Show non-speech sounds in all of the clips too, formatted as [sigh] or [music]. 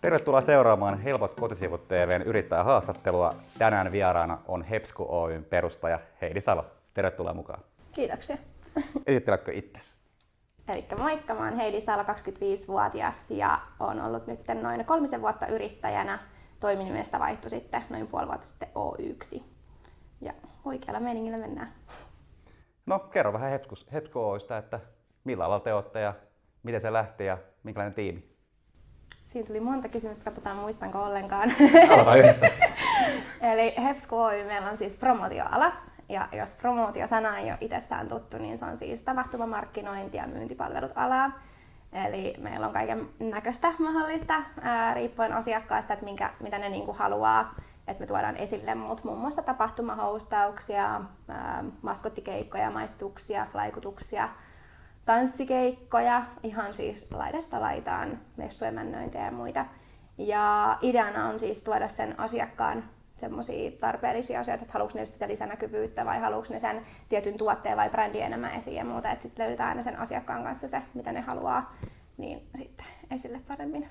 Tervetuloa seuraamaan Helpot kotisivut TVn yrittäjähaastattelua. Tänään vieraana on Hepsku Oyn perustaja Heidi Salo. Tervetuloa mukaan. Kiitoksia. Esitteletkö itsesi? Eli moikka, mä oon Heidi Salo, 25-vuotias ja on ollut nyt noin kolmisen vuotta yrittäjänä. Toiminimestä vaihtui sitten noin puoli vuotta sitten O1. Ja oikealla meningillä mennään. No kerro vähän Hepsku Oystä, että millä alalla te olette ja miten se lähti ja minkälainen tiimi? Siinä tuli monta kysymystä, katsotaan muistanko ollenkaan. Aloita yhdestä. [laughs] Eli Hefsku Oy, meillä on siis promootioala. Ja jos promootio-sana ei ole itsessään tuttu, niin se on siis tapahtumamarkkinointi ja myyntipalvelut alaa. Eli meillä on kaiken näköistä mahdollista, ää, riippuen asiakkaasta, että minkä, mitä ne niinku haluaa. Et me tuodaan esille mut muun muassa tapahtumahoustauksia, ää, maskottikeikkoja, maistuksia, flaikutuksia, tanssikeikkoja, ihan siis laidasta laitaan, messuemännöintejä ja muita. Ja ideana on siis tuoda sen asiakkaan semmoisia tarpeellisia asioita, että haluatko ne sitä lisänäkyvyyttä vai haluatko ne sen tietyn tuotteen vai brändin enemmän esiin ja muuta, että sitten löydetään aina sen asiakkaan kanssa se, mitä ne haluaa, niin sitten esille paremmin.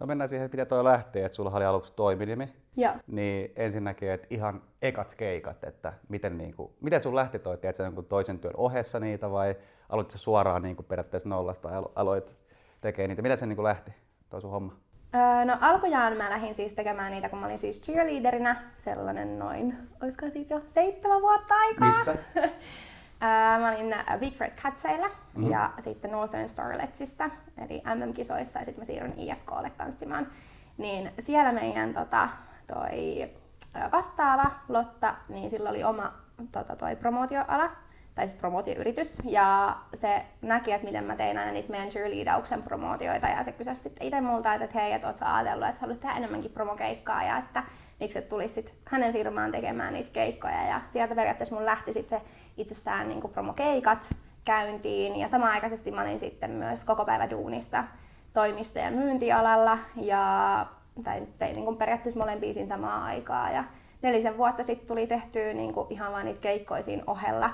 No mennään siihen, että miten toi lähtee, että sulla oli aluksi toiminimi. Joo. Niin ensinnäkin, että ihan ekat keikat, että miten, niin kuin, miten sun lähti toi, teet sen toisen työn ohessa niitä vai aloit suoraan niin kuin periaatteessa nollasta ja aloit tekemään niitä? Miten se niin kuin lähti, toi sun homma? Öö, no alkujaan mä lähdin siis tekemään niitä, kun mä olin siis cheerleaderinä, sellainen noin, olisiko siitä jo seitsemän vuotta aikaa. Missä? [laughs] öö, mä olin Big Red Catseilla mm-hmm. ja sitten Northern Starletsissa, eli MM-kisoissa, ja sitten mä siirryn IFKlle tanssimaan. Niin siellä meidän tota, toi vastaava Lotta, niin sillä oli oma tota, toi promootioala, tai siis promootioyritys, ja se näki, että miten mä tein aina niitä meidän cheerleadauksen promootioita, ja se kysyi sitten itse multa, että hei, että oot sä ajatellut, että sä haluaisit tehdä enemmänkin promokeikkaa, ja että miksi et tulisi hänen firmaan tekemään niitä keikkoja, ja sieltä periaatteessa mun lähti sitten se itsessään niin promokeikat käyntiin, ja samaaikaisesti mä olin sitten myös koko päivä duunissa toimisto- ja myyntialalla, ja tai tein niin periaatteessa molempia siinä samaan aikaa, ja nelisen vuotta sitten tuli tehtyä niin ihan vaan niitä keikkoja siinä ohella,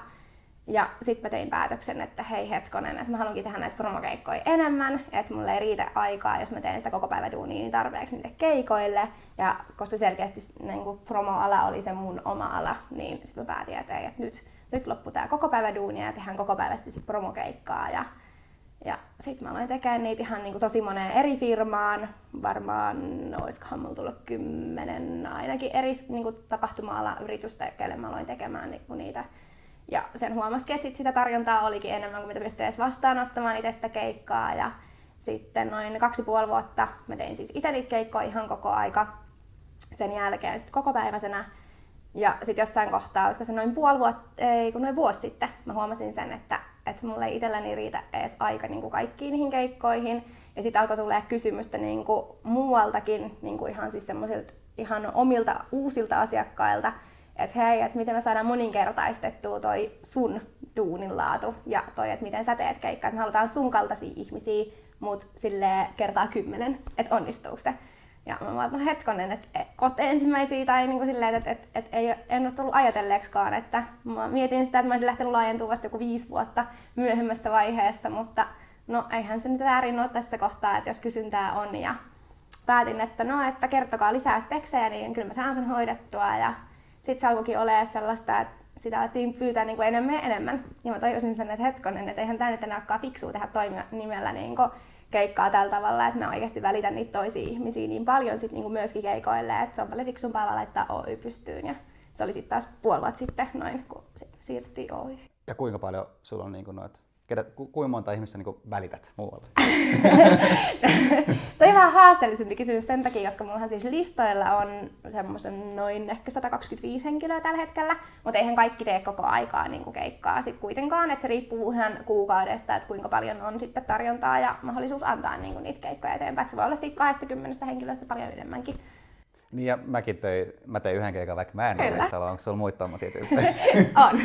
ja sitten mä tein päätöksen, että hei hetkonen, että mä haluankin tehdä näitä promokeikkoja enemmän, että mulle ei riitä aikaa, jos mä teen sitä koko päivä duunia niin tarpeeksi niille keikoille. Ja koska selkeästi niin kuin promoala oli se mun oma ala, niin sitten mä päätin, että, ei, että nyt, nyt loppu tää koko päivä duunia ja tehdään koko päivästi sit promokeikkaa. Ja, ja sitten mä aloin tekemään niitä ihan niin kuin tosi moneen eri firmaan. Varmaan, olisikohan mulla tullut kymmenen ainakin eri niin kuin tapahtuma yritystä, kelle mä aloin tekemään niin niitä ja sen huomasikin, että sit sitä tarjontaa olikin enemmän kuin mitä pystyi edes vastaanottamaan itse sitä keikkaa. Ja sitten noin kaksi puoli vuotta mä tein siis itse niitä keikkoja ihan koko aika sen jälkeen sit koko päiväisenä. Ja sitten jossain kohtaa, koska se noin puoli vuotta, ei kun noin vuosi sitten, mä huomasin sen, että, että mulle ei itselläni riitä edes aika niin kuin kaikkiin niihin keikkoihin. Ja sitten alkoi tulee kysymystä niin kuin muualtakin, niin kuin ihan siis semmoisilta ihan omilta uusilta asiakkailta, että hei, että miten me saadaan moninkertaistettua toi sun duunin laatu ja toi, että miten sä teet keikkaa. Me halutaan sun kaltaisia ihmisiä, mutta sille kertaa kymmenen, että onnistuuko se. Ja mä vaan, no hetkonen, että oot ensimmäisiä tai niin kuin silleen, että, että, että ei, en ole tullut ajatelleeksikaan, että mä mietin sitä, että mä olisin lähtenyt laajentumaan vasta joku viisi vuotta myöhemmässä vaiheessa, mutta no eihän se nyt väärin ole tässä kohtaa, että jos kysyntää on ja päätin, että no, että kertokaa lisää speksejä, niin kyllä mä saan sen hoidettua ja sitten se alkoikin olemaan sellaista, että sitä alettiin pyytää niin kuin enemmän ja enemmän. Ja mä tajusin sen, että hetkonen, että eihän tämä nyt enää olekaan fiksua tehdä toimia nimellä niin kuin keikkaa tällä tavalla, että mä oikeasti välitän niitä toisia ihmisiä niin paljon sit niin kuin myöskin keikoille, että se on paljon fiksumpaa vaan laittaa Oy pystyyn. Ja se oli sitten taas puoli sitten noin, kun siirryttiin Oy. Ja kuinka paljon sulla on niin kuin noita ketä, ku, kuinka monta ihmistä niin välität muualle? [laughs] Toi on vähän haasteellisempi kysymys sen takia, koska mullahan siis listoilla on semmoisen noin ehkä 125 henkilöä tällä hetkellä, mutta eihän kaikki tee koko aikaa niin kuin keikkaa sit kuitenkaan, että se riippuu ihan kuukaudesta, että kuinka paljon on sitten tarjontaa ja mahdollisuus antaa niin kuin niitä keikkoja eteenpäin. Et se voi olla siitä 20 henkilöstä paljon enemmänkin. Niin ja mäkin tein, mä tein yhden keikan, vaikka mä en ole. Onko sulla muita tommosia tyyppejä? [laughs] on.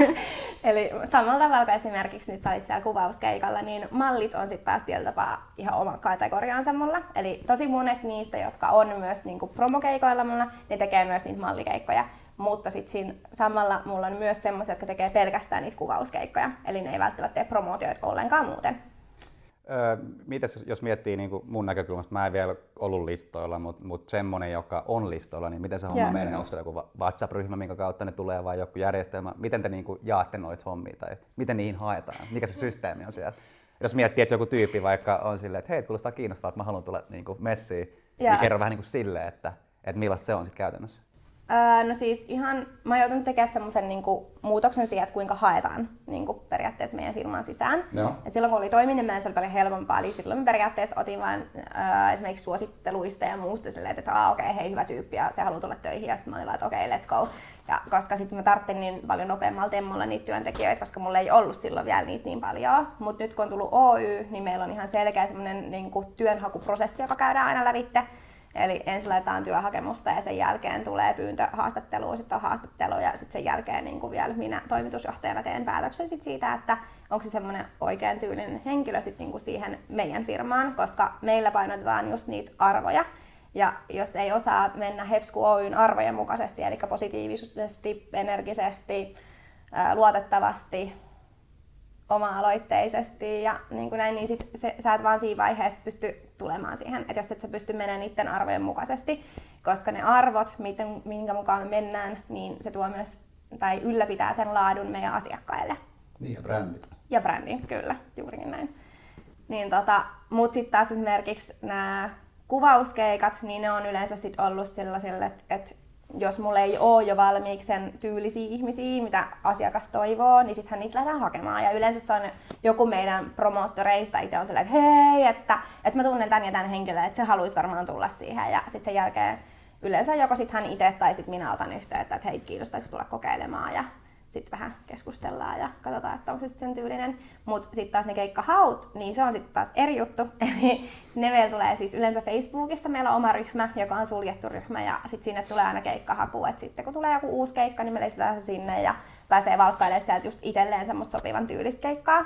Eli samalla tavalla kuin esimerkiksi nyt sä olit siellä kuvauskeikalla, niin mallit on sitten taas tietyllä tapaa ihan oma kategoriaansa mulla. Eli tosi monet niistä, jotka on myös niinku promokeikoilla mulla, ne tekee myös niitä mallikeikkoja. Mutta sitten siinä samalla mulla on myös semmoisia, jotka tekee pelkästään niitä kuvauskeikkoja. Eli ne ei välttämättä tee promootioita ollenkaan muuten. Öö, mites jos miettii niin mun näkökulmasta, mä en vielä ollut listoilla, mutta mut semmonen, joka on listoilla, niin miten se homma yeah. menee? Onko se joku WhatsApp-ryhmä, minkä kautta ne tulee vai joku järjestelmä? Miten te niin kuin jaatte noita hommia tai miten niihin haetaan? Mikä se systeemi on siellä? Jos miettii, että joku tyyppi vaikka on silleen, että hei, kuulostaa kiinnostavaa, että mä haluan tulla niin kuin messiin, yeah. niin kerro vähän niin kuin silleen, että, että millaista se on sitten käytännössä. Öö, no siis ihan, mä oon joutunut tekemään semmoisen niinku, muutoksen siihen, että kuinka haetaan niinku, periaatteessa meidän firman sisään. Et silloin kun oli toiminut, meidän se oli paljon helpompaa, eli silloin me periaatteessa otin vain öö, esimerkiksi suositteluista ja muusta silleen, että okei, okay, hei, hyvä tyyppi ja se haluaa tulla töihin, ja sitten mä olin vaan, että okei, okay, let's go. Ja koska sitten mä tarvitsin niin paljon nopeammalla temmolla niitä työntekijöitä, koska mulla ei ollut silloin vielä niitä niin paljon. Mutta nyt kun on tullut Oy, niin meillä on ihan selkeä semmoinen niin työnhakuprosessi, joka käydään aina lävitte. Eli ensin laitetaan työhakemusta ja sen jälkeen tulee pyyntö haastatteluun, sitten on haastattelu ja sitten sen jälkeen niin kuin vielä minä toimitusjohtajana teen päätöksen sit siitä, että onko se semmoinen oikein tyylinen henkilö sit niin kuin siihen meidän firmaan, koska meillä painotetaan just niitä arvoja. Ja jos ei osaa mennä Hepsku Oyn arvojen mukaisesti, eli positiivisesti, energisesti, luotettavasti, oma-aloitteisesti ja niin kuin näin, niin sit se, sä et vaan siinä vaiheessa pysty tulemaan siihen, että jos et sä pysty menemään niiden arvojen mukaisesti, koska ne arvot, miten, minkä mukaan me mennään, niin se tuo myös tai ylläpitää sen laadun meidän asiakkaille. Niin ja brändi. Ja brändi, kyllä, juurikin näin. Niin tota, mut sitten taas esimerkiksi nämä kuvauskeikat, niin ne on yleensä sit ollut sellaisille, että et jos mulla ei ole jo valmiiksi sen tyylisiä ihmisiä, mitä asiakas toivoo, niin sittenhän niitä lähdetään hakemaan. Ja yleensä se on joku meidän promoottoreista itse on sellainen, että hei, että, että mä tunnen tämän ja tämän henkilön, että se haluaisi varmaan tulla siihen. Ja sitten sen jälkeen yleensä joko sitten hän itse tai sitten minä otan yhteyttä, että hei, kiinnostaisiko tulla kokeilemaan. Ja sitten vähän keskustellaan ja katsotaan, että onko se sen tyylinen. Mutta sitten taas ne keikkahaut, niin se on sitten taas eri juttu. [laughs] Eli ne meillä tulee siis yleensä Facebookissa, meillä on oma ryhmä, joka on suljettu ryhmä ja sitten sinne tulee aina keikkahaku. Et sitten kun tulee joku uusi keikka, niin me lisätään se sinne ja pääsee valkkailemaan sieltä just itselleen semmoista sopivan tyylistä keikkaa.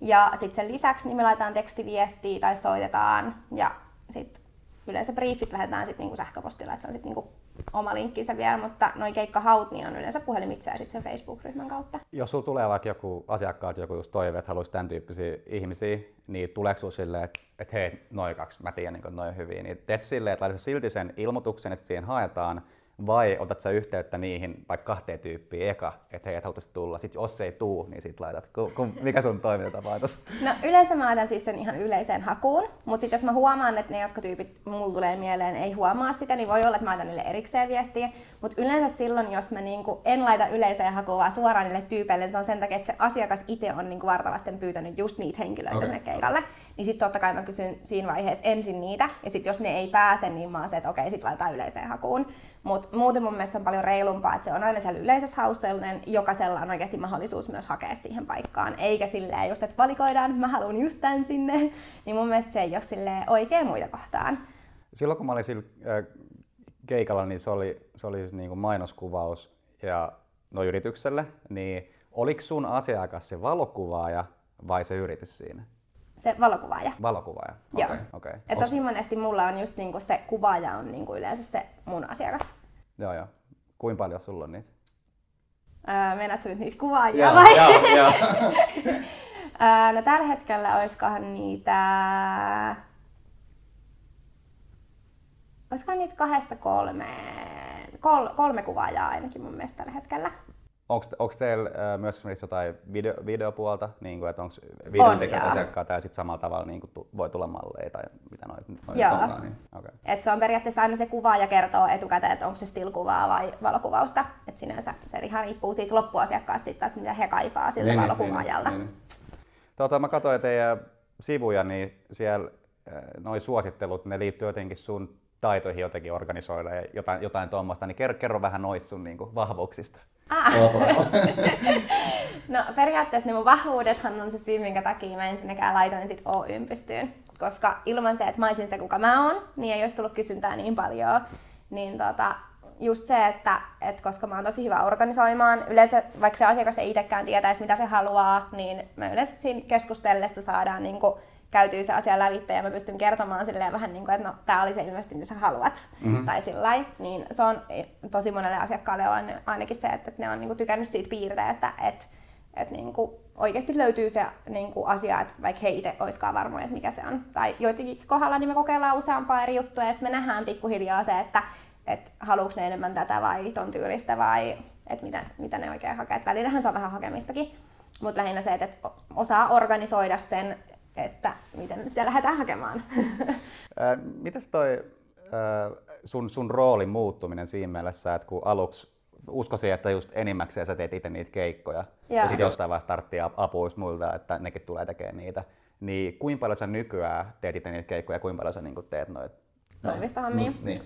Ja sitten sen lisäksi niin me laitetaan tekstiviestiä tai soitetaan ja sitten yleensä briefit lähetään sitten niinku sähköpostilla, että se on sitten niinku oma linkkinsä vielä, mutta noin keikkahaut niin on yleensä puhelimitse ja sitten sen Facebook-ryhmän kautta. Jos sulla tulee vaikka joku asiakkaat, joku just toive, että haluaisi tämän tyyppisiä ihmisiä, niin tuleeko sinulla silleen, että, että hei, noin kaksi, mä tiedän, niin noin hyvin, niin teet silleen, että silti sen ilmoituksen, että siihen haetaan, vai otat sä yhteyttä niihin vaikka kahteen tyyppiin eka, että hei, et haluaisi tulla. Sitten jos ei tuu, niin sit laitat. Ku, ku, mikä sun toimintatapa on No yleensä mä laitan siis sen ihan yleiseen hakuun, mutta sitten jos mä huomaan, että ne, jotka tyypit mulla tulee mieleen, ei huomaa sitä, niin voi olla, että mä laitan niille erikseen viestiä. Mutta yleensä silloin, jos mä niinku en laita yleiseen hakuun, vaan suoraan niille tyypeille, niin se on sen takia, että se asiakas itse on niinku vartavasten pyytänyt just niitä henkilöitä okay. sinne keikalle. Niin sitten totta kai mä kysyn siinä vaiheessa ensin niitä, ja sitten jos ne ei pääse, niin mä oon se, että okei, sitten laitetaan yleiseen hakuun. Mutta muuten mun mielestä se on paljon reilumpaa, että se on aina siellä yleisessä haussa, jokaisella on oikeasti mahdollisuus myös hakea siihen paikkaan. Eikä silleen just, että valikoidaan, mä haluan just tämän sinne. [laughs] Niin mun mielestä se ei ole silleen oikein muita kohtaan. Silloin kun mä olin sillä keikalla, niin se oli, se oli siis niin kuin mainoskuvaus ja no yritykselle, niin oliko sun asiakas se valokuvaaja vai se yritys siinä? Se valokuvaaja. Valokuvaaja, okei. Okay, okay. Et tosi monesti mulla on just niinku se kuvaaja on niinku yleensä se mun asiakas. Joo, joo. Kuinka paljon sulla on niitä? Öö, Meinaatko nyt niitä kuvaajia joo, vai? Joo, joo. [laughs] öö, no tällä hetkellä olisikohan niitä... Olisikohan niitä kahdesta kolmeen, kol, kolme kuvaajaa ainakin mun mielestä tällä hetkellä. Onko teillä myös esimerkiksi jotain video, videopuolta, niin kuin, että onko videontekijät asiakkaita ja sitten samalla tavalla niin kuin, voi tulla malleja tai mitä noit, noit Joo. Onkaan, niin, okay. Et se on periaatteessa aina se kuva ja kertoo etukäteen, että onko se still-kuvaa vai valokuvausta. Et sinänsä se ihan riippuu siitä loppuasiakkaasta sit taas, mitä he kaipaa siltä niin, valokuvaajalta. Niin, niin, niin. Tota, mä katsoin teidän sivuja, niin siellä noin suosittelut, ne liittyy jotenkin sun taitoihin jotenkin organisoida ja jotain, jotain tuommoista, niin kerro, kerro vähän noista sun niin kuin, vahvuuksista. Ah. [laughs] no periaatteessa ne mun vahvuudethan on se syy, minkä takia mä ensinnäkään laitoin sit Oyn pystyyn. Koska ilman se, että mä olisin se, kuka mä oon, niin ei olisi tullut kysyntää niin paljon. Niin tota, just se, että, että koska mä oon tosi hyvä organisoimaan, yleensä vaikka se asiakas ei itsekään tietäisi, mitä se haluaa, niin me yleensä siinä keskustellessa saadaan niin kuin käytyy se asia lävitse ja mä pystyn kertomaan silleen vähän niin kuin, että no tää oli se ilmeisesti mitä sä haluat. Mm-hmm. Tai sillä niin se on tosi monelle asiakkaalle on ainakin se, että ne on niin kuin tykännyt siitä piirteestä, että että niin kuin oikeasti löytyy se niin kuin asia, että vaikka he itse olisikaan varmoja, että mikä se on. Tai joidenkin kohdalla niin me kokeillaan useampaa eri juttua ja sitten me nähdään pikkuhiljaa se, että, että haluuks ne enemmän tätä vai ton tyylistä vai että mitä, mitä ne oikein hakee. Et välillähän se on vähän hakemistakin, mutta lähinnä se, että osaa organisoida sen, että miten sitä lähdetään hakemaan. [laughs] Mitäs toi sun, sun roolin muuttuminen siinä mielessä, että kun aluksi uskoisin, että just enimmäkseen sä teet itse niitä keikkoja ja, ja sitten jossain vaiheessa tarvitsee apua muilta, että nekin tulee tekemään niitä. Niin kuinka paljon sä nykyään teet itse niitä keikkoja ja kuinka paljon sä niin teet noita? Toimistohommia? No, niin.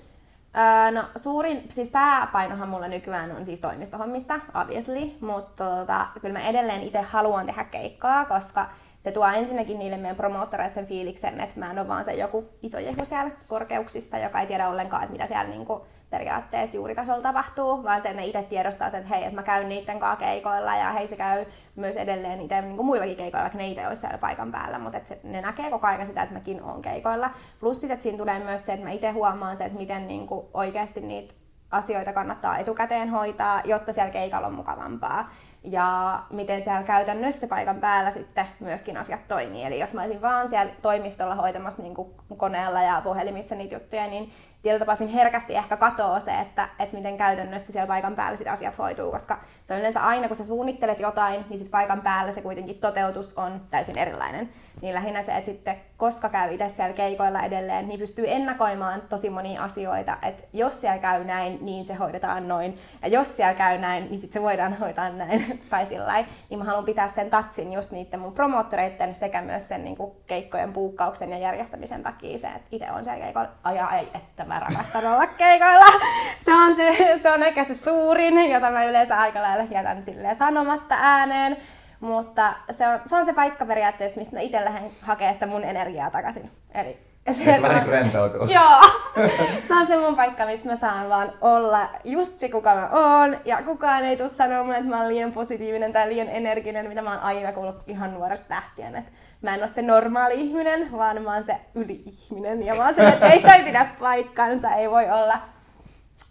Öö, no suurin, siis pääpainohan mulla nykyään on siis toimistohommista, obviously, mutta tota, kyllä mä edelleen itse haluan tehdä keikkaa, koska se tuo ensinnäkin niille meidän promoottoreille sen fiiliksen, että mä en ole vaan se joku iso jehu siellä korkeuksissa, joka ei tiedä ollenkaan, että mitä siellä niinku periaatteessa juuritasolla tapahtuu, vaan sen ne itse tiedostaa sen, että hei, että mä käyn niiden kanssa keikoilla ja hei, se käy myös edelleen itse niin kuin muillakin keikoilla, vaikka ne itse olisi siellä paikan päällä, mutta että se, ne näkee koko ajan sitä, että mäkin olen keikoilla. Plus sitten, että siinä tulee myös se, että mä itse huomaan se, että miten niin kuin oikeasti niitä asioita kannattaa etukäteen hoitaa, jotta siellä keikalla on mukavampaa ja miten siellä käytännössä paikan päällä sitten myöskin asiat toimii. Eli jos mä olisin vaan siellä toimistolla hoitamassa niin kuin koneella ja puhelimitse niitä juttuja, niin tietyllä tapaa herkästi ehkä katoaa se, että, että miten käytännössä siellä paikan päällä sit asiat hoituu, koska se on yleensä aina, kun sä suunnittelet jotain, niin sit paikan päällä se kuitenkin toteutus on täysin erilainen. Niin lähinnä se, että sitten koska käy itse siellä keikoilla edelleen, niin pystyy ennakoimaan tosi monia asioita, että jos siellä käy näin, niin se hoidetaan noin, ja jos siellä käy näin, niin sitten se voidaan [laughs] hoitaa näin, tai sillä niin mä haluan pitää sen tatsin just niiden mun promoottoreiden sekä myös sen niin kuin keikkojen puukkauksen ja järjestämisen takia se, että itse on siellä keikoilla, ajaa ei, että mä rakastan olla keikoilla. [laughs] Se on, se, se on ehkä se suurin, jota mä yleensä aika lailla jätän silleen sanomatta ääneen. Mutta se on, se on se paikka periaatteessa, missä mä itse lähden hakemaan sitä mun energiaa takaisin. Eli se, että vähän niin rentoutuu. Joo, [laughs] se on se mun paikka, mistä mä saan vaan olla just se, kuka mä oon. Ja kukaan ei tule sanoa mulle, että mä oon liian positiivinen tai liian energinen, mitä mä oon aina kuullut ihan nuoresta lähtien. Että mä en ole se normaali ihminen, vaan mä oon se yli-ihminen. Ja mä oon se, että ei toi pidä paikkansa, ei voi olla.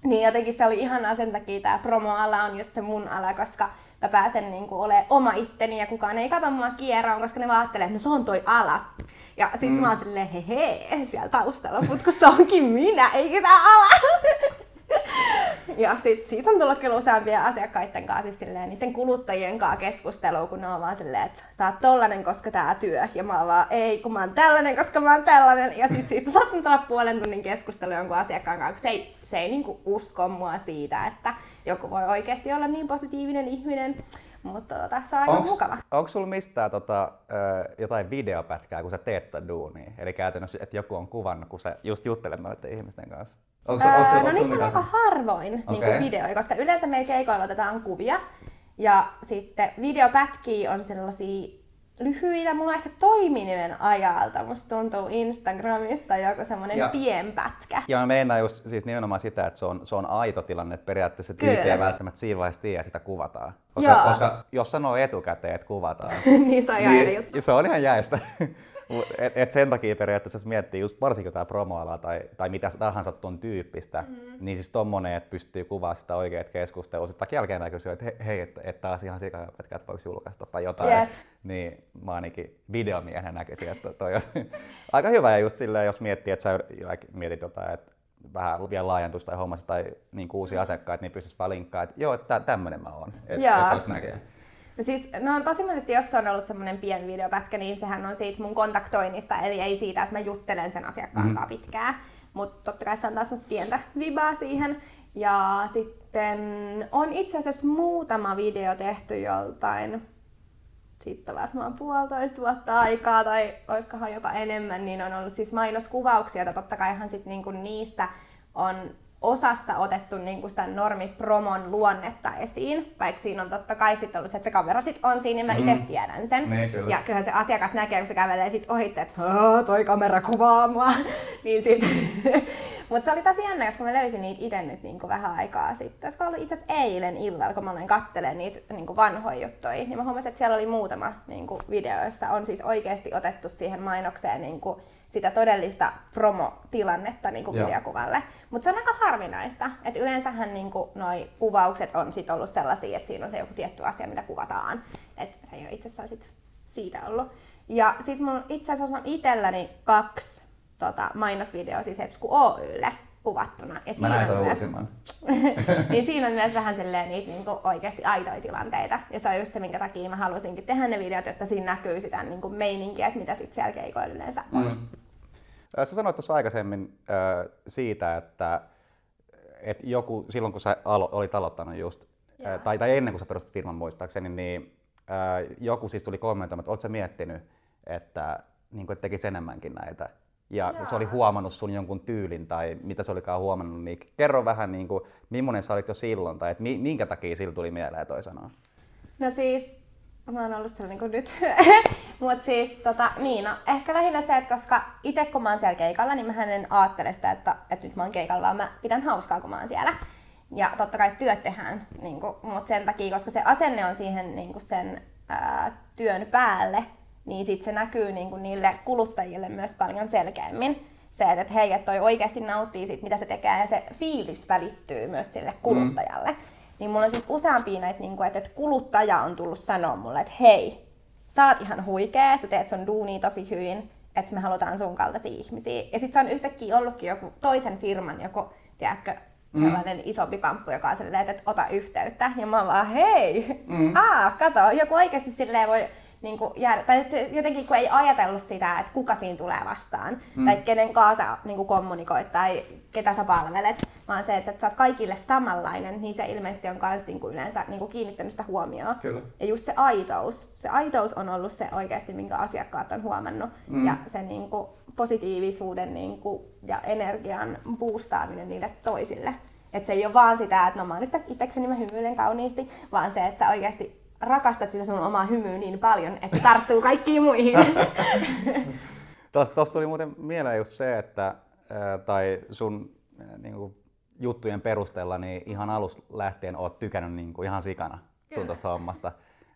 Niin jotenkin se oli ihanaa sen takia, tää promo-ala on just se mun ala, koska mä pääsen niin kuin olemaan oma itteni ja kukaan ei katso mua kierroon, koska ne vaan että no se on toi ala. Ja sit mm. mä oon silleen, he he, siellä taustalla, mutta kun se onkin minä, eikä tää ala. [laughs] ja sit siitä on tullut kyllä useampia asiakkaiden kanssa, siis silleen, niiden kuluttajien kanssa keskustelua, kun ne on vaan silleen, että sä oot tollanen, koska tää työ. Ja mä oon vaan, ei, kun mä oon tällainen, koska mä oon tällainen. Ja sit siitä [laughs] saattanut olla puolen tunnin keskustelu jonkun asiakkaan kanssa, se ei, se ei niinku usko mua siitä, että joku voi oikeasti olla niin positiivinen ihminen. Mutta tota, se on aika onks, mukava. Onko sulla mistään tota, jotain videopätkää, kun sä teet tätä duunia? Eli käytännössä, että joku on kuvannut, kun sä just juttelet noiden ihmisten kanssa? Onko, öö, onko, onko, no niitä on aika harvoin okay. niin videoja, koska yleensä meillä keikoilla otetaan kuvia. Ja sitten videopätkiä on sellaisia lyhyitä. Mulla on ehkä toiminimen ajalta. Musta tuntuu Instagramista joku semmoinen ja, pienpätkä. Ja mä meinaan just siis nimenomaan sitä, että se on, se on aito tilanne, että periaatteessa tyyppi ei välttämättä siinä vaiheessa tiedä, sitä kuvataan. Koska, koska jos sanoo etukäteen, että kuvataan, [laughs] niin se on niin, juttu. Se on ihan jäistä. [laughs] Et, et sen takia periaatteessa, jos miettii just varsinkin tämä promoala tai, tai mitä tahansa tuon tyyppistä, mm. niin siis tommonen, että pystyy kuvaamaan sitä oikeat keskustelua. Sitten jälkeen mä kysyin, että hei, että, että taas ihan sikapätkä, että voiko julkaista tai jotain. Yep. Niin mä ainakin videomiehenä näkisin, että toi on [laughs] aika hyvä. Ja just silleen, jos miettii, että sä mietit jotain, että vähän vielä laajentusta tai hommassa tai niin uusia asiakkaita, niin pystyisi vaan linkkaamaan, että joo, että tämmöinen mä oon. Että et näkee. No siis, no on tosi monesti, jos on ollut semmoinen pieni videopätkä, niin sehän on siitä mun kontaktoinnista, eli ei siitä, että mä juttelen sen asiakkaan mm-hmm. pitkään. Mutta totta kai se on taas pientä vibaa siihen. Ja sitten on itse asiassa muutama video tehty joltain sitten varmaan puolitoista vuotta aikaa tai olisikohan jopa enemmän, niin on ollut siis mainoskuvauksia, että totta kaihan sit niinku niissä on osassa otettu niin kuin sitä normipromon luonnetta esiin, vaikka siinä on totta kai sitten ollut se, että se kamera sit on siinä, niin mä itse mm. tiedän sen. Niin, kyllä. Ja kyllä se asiakas näkee, kun se kävelee sit ohitte, että toi kamera kuvaa mua. [laughs] niin sit, [laughs] Mutta se oli tosi jännä, koska mä löysin niitä itse nyt niinku vähän aikaa sitten. Olisiko ollut itse asiassa eilen illalla, kun mä aloin kattelemaan niitä niinku vanhoja juttuja, niin mä huomasin, että siellä oli muutama niinku video, jossa on siis oikeasti otettu siihen mainokseen niinku sitä todellista promotilannetta niin kuin videokuvalle. Mutta se on aika harvinaista. että yleensähän niin kuin, noi kuvaukset on sit ollut sellaisia, että siinä on se joku tietty asia, mitä kuvataan. että se ei ole itse asiassa sit siitä ollut. Ja sitten mun itse asiassa on itselläni kaksi tota, mainosvideoa siis Hepsku Oylle kuvattuna. Ja Mä näin myös, [laughs] niin siinä on myös vähän silleen niitä niinku oikeasti aitoja tilanteita. Ja se on just se, minkä takia mä halusinkin tehdä ne videot, jotta siinä näkyy sitä niinku meininkiä, että mitä sitten siellä keikoilla yleensä on. Mm. Sä sanoit tuossa aikaisemmin äh, siitä, että et joku, silloin kun sä alo, olit aloittanut just, äh, tai, tai ennen kuin sä perustit firman muistaakseni, niin äh, joku siis tuli kommentoimaan, että oot sä miettinyt, että, niin kuin, että tekisi enemmänkin näitä ja Jaa. se oli huomannut sun jonkun tyylin tai mitä se olikaan huomannut, niin kerro vähän niin kuin, millainen sä olit jo silloin tai että minkä takia sillä tuli mieleen toi sanoa? No siis, mä oon ollut sellainen kuin nyt. [laughs] Mut siis tota, niin, no, ehkä lähinnä se, että koska itse kun mä oon siellä keikalla, niin mä en ajattele sitä, että, että nyt mä oon keikalla, vaan mä pidän hauskaa, kun mä oon siellä. Ja totta kai työt tehdään, niin kuin, mutta sen takia, koska se asenne on siihen niin kuin sen ää, työn päälle, niin sit se näkyy niin kuin niille kuluttajille myös paljon selkeämmin. Se, että hei, että toi oikeasti nauttii siitä, mitä se tekee, ja se fiilis välittyy myös sille kuluttajalle. Mm. Niin mulla on siis useampia näitä, niin kuin, että kuluttaja on tullut sanoa mulle, että hei, sä oot ihan huikea, sä teet sun duunia tosi hyvin, että me halutaan sun kaltaisia ihmisiä. Ja sitten se on yhtäkkiä ollutkin joku toisen firman, joku, tiedätkö, mm. sellainen isompi pamppu, joka on silleen, että ota yhteyttä. Ja mä oon vaan, hei, mm. aa, kato, joku oikeasti silleen voi niin kuin jäädä, tai jotenkin kun ei ajatellut sitä, että kuka siinä tulee vastaan, mm. tai kenen kanssa sä niin kuin kommunikoit, tai ketä sä palvelet, vaan se, että sä oot kaikille samanlainen, niin se ilmeisesti on myös niin kuin yleensä niin kuin kiinnittänyt sitä huomioon. Kyllä. Ja just se aitous, se aitous on ollut se oikeasti, minkä asiakkaat on huomannut, mm. ja se niin kuin positiivisuuden niin kuin, ja energian boostaaminen niille toisille. Että se ei ole vaan sitä, että no mä oon nyt tässä itsekseni mä hymyilen kauniisti, vaan se, että sä oikeasti rakastat sitä sun omaa hymyä niin paljon, että tarttuu kaikkiin muihin. [laughs] Tuosta tuli muuten mieleen just se, että tai sun niin kuin, juttujen perusteella niin ihan alusta lähtien oot tykännyt niin kuin, ihan sikana sun tuosta hommasta.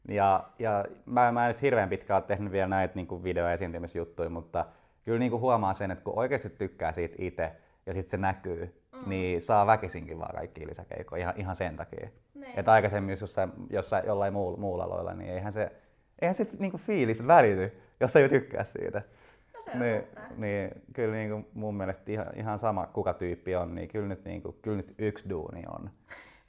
Ja, ja mä, mä en nyt hirveän pitkään ole tehnyt vielä näitä niin videoesiintymisjuttuja, mutta kyllä niin kuin huomaa sen, että kun oikeasti tykkää siitä itse ja sitten se näkyy, mm. niin saa väkisinkin vaan kaikki lisäkeikkoja ihan, ihan sen takia. Niin. Että aikaisemmin jos jossain, jossain jollain muulla, muulla aloilla, niin eihän se, eihän se niinku fiilis välity, jos ei tykkää siitä. No niin, niin, kyllä niin kuin mun mielestä ihan, ihan sama kuka tyyppi on, niin kyllä nyt, niin kuin, kyllä nyt yksi duuni on.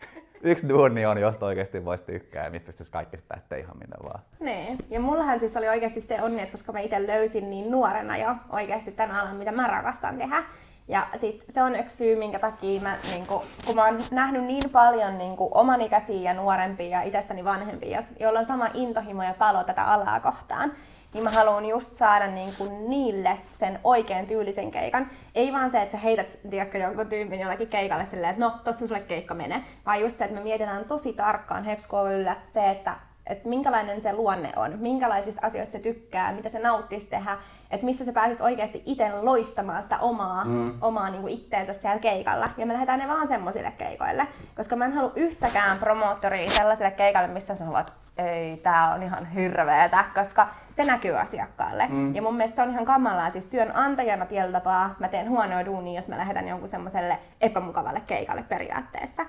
[laughs] yksi duuni on, josta oikeasti voisi tykkää ja mistä pystyisi kaikki sitä tehdä ihan minne vaan. Niin. Ja mullahan siis oli oikeasti se onni, että koska mä itse löysin niin nuorena jo oikeasti tämän alan, mitä mä rakastan tehdä, ja sit se on yksi syy, minkä takia mä, niin kun, kun mä oon nähnyt niin paljon niin omanikäisiä ja nuorempia ja itsestäni vanhempia, joilla on sama intohimo ja palo tätä alaa kohtaan, niin mä haluan just saada niin kuin niille sen oikean tyylisen keikan. Ei vaan se, että sä heität tiedätkö, jonkun tyypin jollakin keikalle silleen, että no, tossa sulle keikka menee. Vaan just se, että me mietitään tosi tarkkaan Hepskoylla se, että, että minkälainen se luonne on, minkälaisista asioista se tykkää, mitä se nauttisi tehdä, että missä se pääsisi oikeasti itse loistamaan sitä omaa, mm. omaa niin kuin itteensä siellä keikalla. Ja me lähdetään ne vaan semmoisille keikoille. Koska mä en halua yhtäkään promoottoria sellaiselle keikalle, missä sanoo, että ei, tää on ihan hirveetä, koska se näkyy asiakkaalle. Mm. Ja mun mielestä se on ihan kamalaa, siis työnantajana tietyllä tapaa mä teen huonoa duunia, jos mä lähetän jonkun semmoiselle epämukavalle keikalle periaatteessa.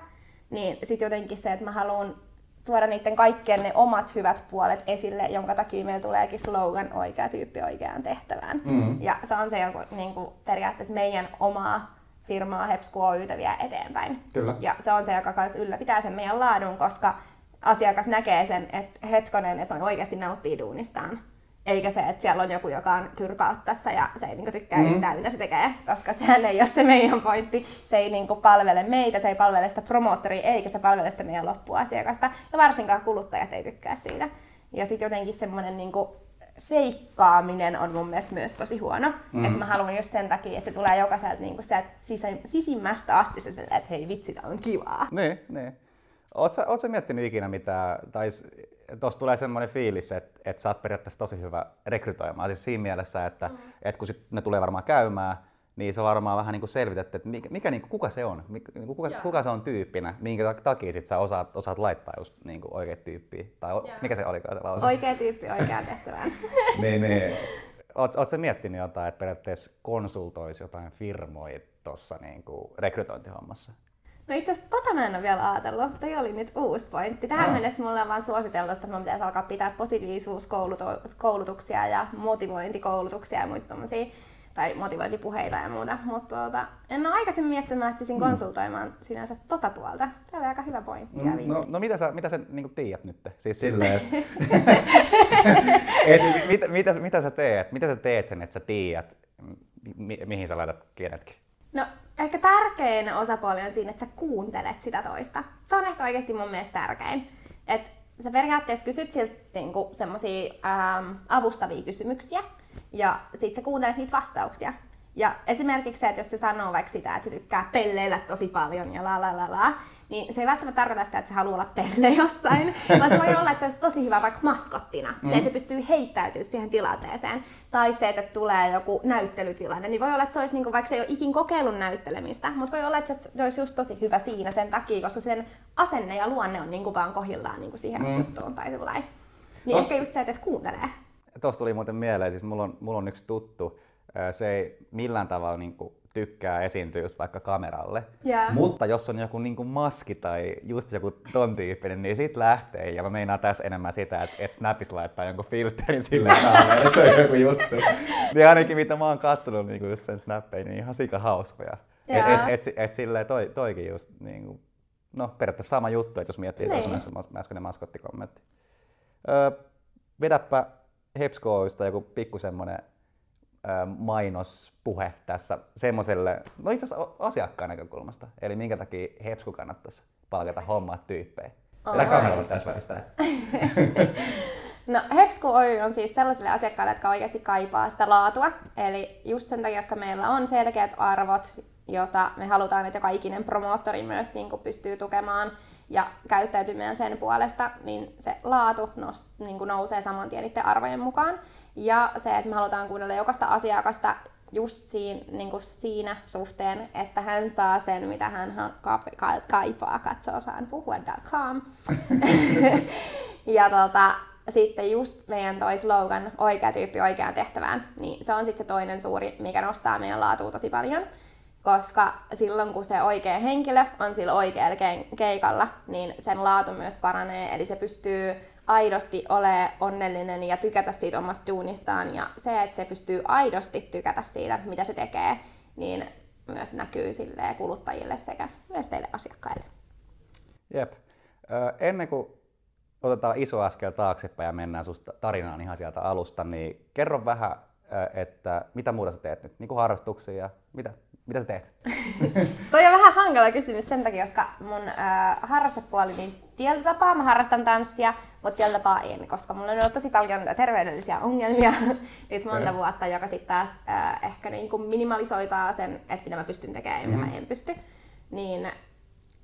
Niin sit jotenkin se, että mä haluan tuoda niiden kaikkien ne omat hyvät puolet esille, jonka takia meillä tuleekin slogan oikea tyyppi oikeaan tehtävään. Mm. Ja se on se joku, niin kuin, periaatteessa meidän omaa firmaa Hepsku Oytä vie eteenpäin. Kyllä. Ja se on se, joka myös ylläpitää sen meidän laadun, koska asiakas näkee sen, että hetkonen, että on oikeasti nauttii duunistaan. Eikä se, että siellä on joku, joka on kyrpauttassa ja se ei niinku tykkää mm. yhtään, mitä se tekee, koska sehän ei ole se meidän pointti. Se ei niinku palvele meitä, se ei palvele sitä promoottoria, eikä se palvele sitä meidän loppuasiakasta. Ja varsinkaan kuluttajat ei tykkää siitä. Ja sitten jotenkin semmoinen niinku feikkaaminen on mun mielestä myös tosi huono. Mm. Että mä haluan just sen takia, että se tulee jokaiselta niinku sieltä sisimmästä asti se, että hei vitsi, tää on kivaa. Niin, niin. Oletko miettinyt ikinä mitä, tai tuossa tulee semmoinen fiilis, että, että sä oot periaatteessa tosi hyvä rekrytoimaan. Siis siinä mielessä, että, mm. että kun sit ne tulee varmaan käymään, niin se varmaan vähän niin kuin selvitätte, että mikä, mikä niin kuin, kuka se on, mikä, niin kuin, kuka, kuka se on tyyppinä, minkä takia sit sä osaat, osaat laittaa just niin kuin oikeat tyyppiä. Tai o, mikä se olikaan se lause? Oikea tyyppi oikeaan [laughs] tehtävään. niin, niin. Oot, oot sä miettinyt jotain, että periaatteessa konsultoisi jotain firmoja tuossa niin rekrytointihommassa? No itse asiassa tota mä en ole vielä ajatellut. Toi oli nyt uusi pointti. Tähän no. mennessä mulle on vaan suositeltu, että mun pitäisi alkaa pitää positiivisuuskoulutuksia ja motivointikoulutuksia ja muita tommosia tai motivointipuheita ja muuta. Mutta tuota, en ole aikaisemmin miettinyt, että mä lähtisin mm. konsultoimaan sinänsä tota puolta. Tämä oli aika hyvä pointti. Mm, no, no, mitä sä, mitä sä niin tiedät nyt? Siis silleen, et, [laughs] mit, mitä, mitä sä teet? Mitä sä teet sen, että sä tiedät, mi, mihin sä laitat kiinetkin? No ehkä tärkein osapuoli on siinä, että sä kuuntelet sitä toista. Se on ehkä oikeasti mun mielestä tärkein. Että sä periaatteessa kysyt siltä niinku semmosia ähm, avustavia kysymyksiä ja sit sä kuuntelet niitä vastauksia. Ja esimerkiksi se, että jos se sanoo vaikka sitä, että se tykkää pelleillä tosi paljon ja la la la la, niin se ei välttämättä tarkoita sitä, että se haluaa olla pelle [laughs] jossain, vaan se voi olla, että se olisi tosi hyvä vaikka maskottina. Mm. Se, että se pystyy heittäytymään siihen tilanteeseen. Tai se, että tulee joku näyttelytilanne, niin voi olla, että se olisi, niin kuin, vaikka se ei ole ikin kokeillut näyttelemistä, mutta voi olla, että se olisi just tosi hyvä siinä sen takia, koska sen asenne ja luonne on niin kuin vaan kohillaan niin kuin siihen mm. juttuun tai sellainen. Niin Tos... ehkä just se, että kuuntelee. Tuosta tuli muuten mieleen, siis mulla on, mulla on yksi tuttu, se ei millään tavalla niin kuin tykkää esiintyä just vaikka kameralle. Yeah. Mutta jos on joku niin maski tai just joku ton tyyppinen, niin sit lähtee. Ja mä meinaan tässä enemmän sitä, että et Snapissa laittaa jonkun filterin sille kameraan. se on joku juttu. niin ainakin mitä mä oon kattonut niin kuin just sen snappeja, niin ihan sika hauskoja. Yeah. Et, et, et, et silleen toi, toikin just niin kuin, no periaatteessa sama juttu, että jos miettii niin. tuossa äskeinen maskottikommentti. Öö, vedäpä Hepskoista joku pikku semmonen mainospuhe tässä semmoiselle, no itse asiassa asiakkaan näkökulmasta. Eli minkä takia Hepsku kannattaisi palkata hommaa tyyppejä. Kameralla tässä välistä? [laughs] No Hepsku Oy on siis sellaisille asiakkaille, jotka oikeasti kaipaa sitä laatua. Eli just sen takia, koska meillä on selkeät arvot, jota me halutaan, että joka ikinen promoottori myös niin kuin pystyy tukemaan ja käyttäytymään sen puolesta, niin se laatu nost, niin kuin nousee saman tien niiden arvojen mukaan. Ja se, että me halutaan kuunnella jokaista asiakasta just siinä, niin kuin siinä suhteen, että hän saa sen, mitä hän ka- ka- kaipaa, katsoo saan puhua.com. [laughs] ja tota, sitten just meidän toi slogan, oikea tyyppi oikeaan tehtävään, niin se on sitten se toinen suuri, mikä nostaa meidän laatua tosi paljon. Koska silloin kun se oikea henkilö on sillä oikealla keikalla, niin sen laatu myös paranee, eli se pystyy aidosti ole onnellinen ja tykätä siitä omasta duunistaan ja se, että se pystyy aidosti tykätä siitä, mitä se tekee, niin myös näkyy sille kuluttajille sekä myös teille asiakkaille. Jep. Ennen kuin otetaan iso askel taaksepäin ja mennään susta tarinaan ihan sieltä alusta, niin kerro vähän, että mitä muuta sä teet nyt, niin kuin harrastuksia ja mitä, mitä sä teet? [laughs] Toi on vähän hankala kysymys sen takia, koska mun äh, harrastepuoli, niin tietyllä tapaa mä harrastan tanssia, mutta tietyllä tapaa en, koska mulla on ollut tosi paljon terveydellisiä ongelmia [laughs] nyt monta vuotta, joka sitten taas äh, ehkä niin kuin minimalisoitaa sen, että mitä mä pystyn tekemään ja mitä mm-hmm. mä en pysty. Niin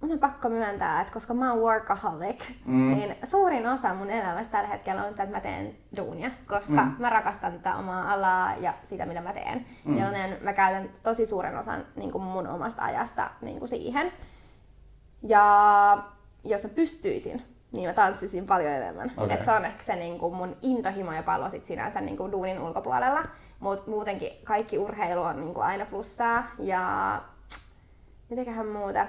mun on pakko myöntää, että koska mä oon workaholic, mm. niin suurin osa mun elämästä tällä hetkellä on sitä, että mä teen duunia, koska mm. mä rakastan tätä omaa alaa ja sitä, mitä mä teen. Mm. Joten mä käytän tosi suuren osan niin kuin mun omasta ajasta niin kuin siihen. Ja jos mä pystyisin, niin mä tanssisin paljon enemmän. Okay. Et se on ehkä se niin kuin mun intohimo ja pallo sit sinänsä niin kuin duunin ulkopuolella. Mutta muutenkin kaikki urheilu on niin kuin aina plussaa. Ja mitenköhän muuta?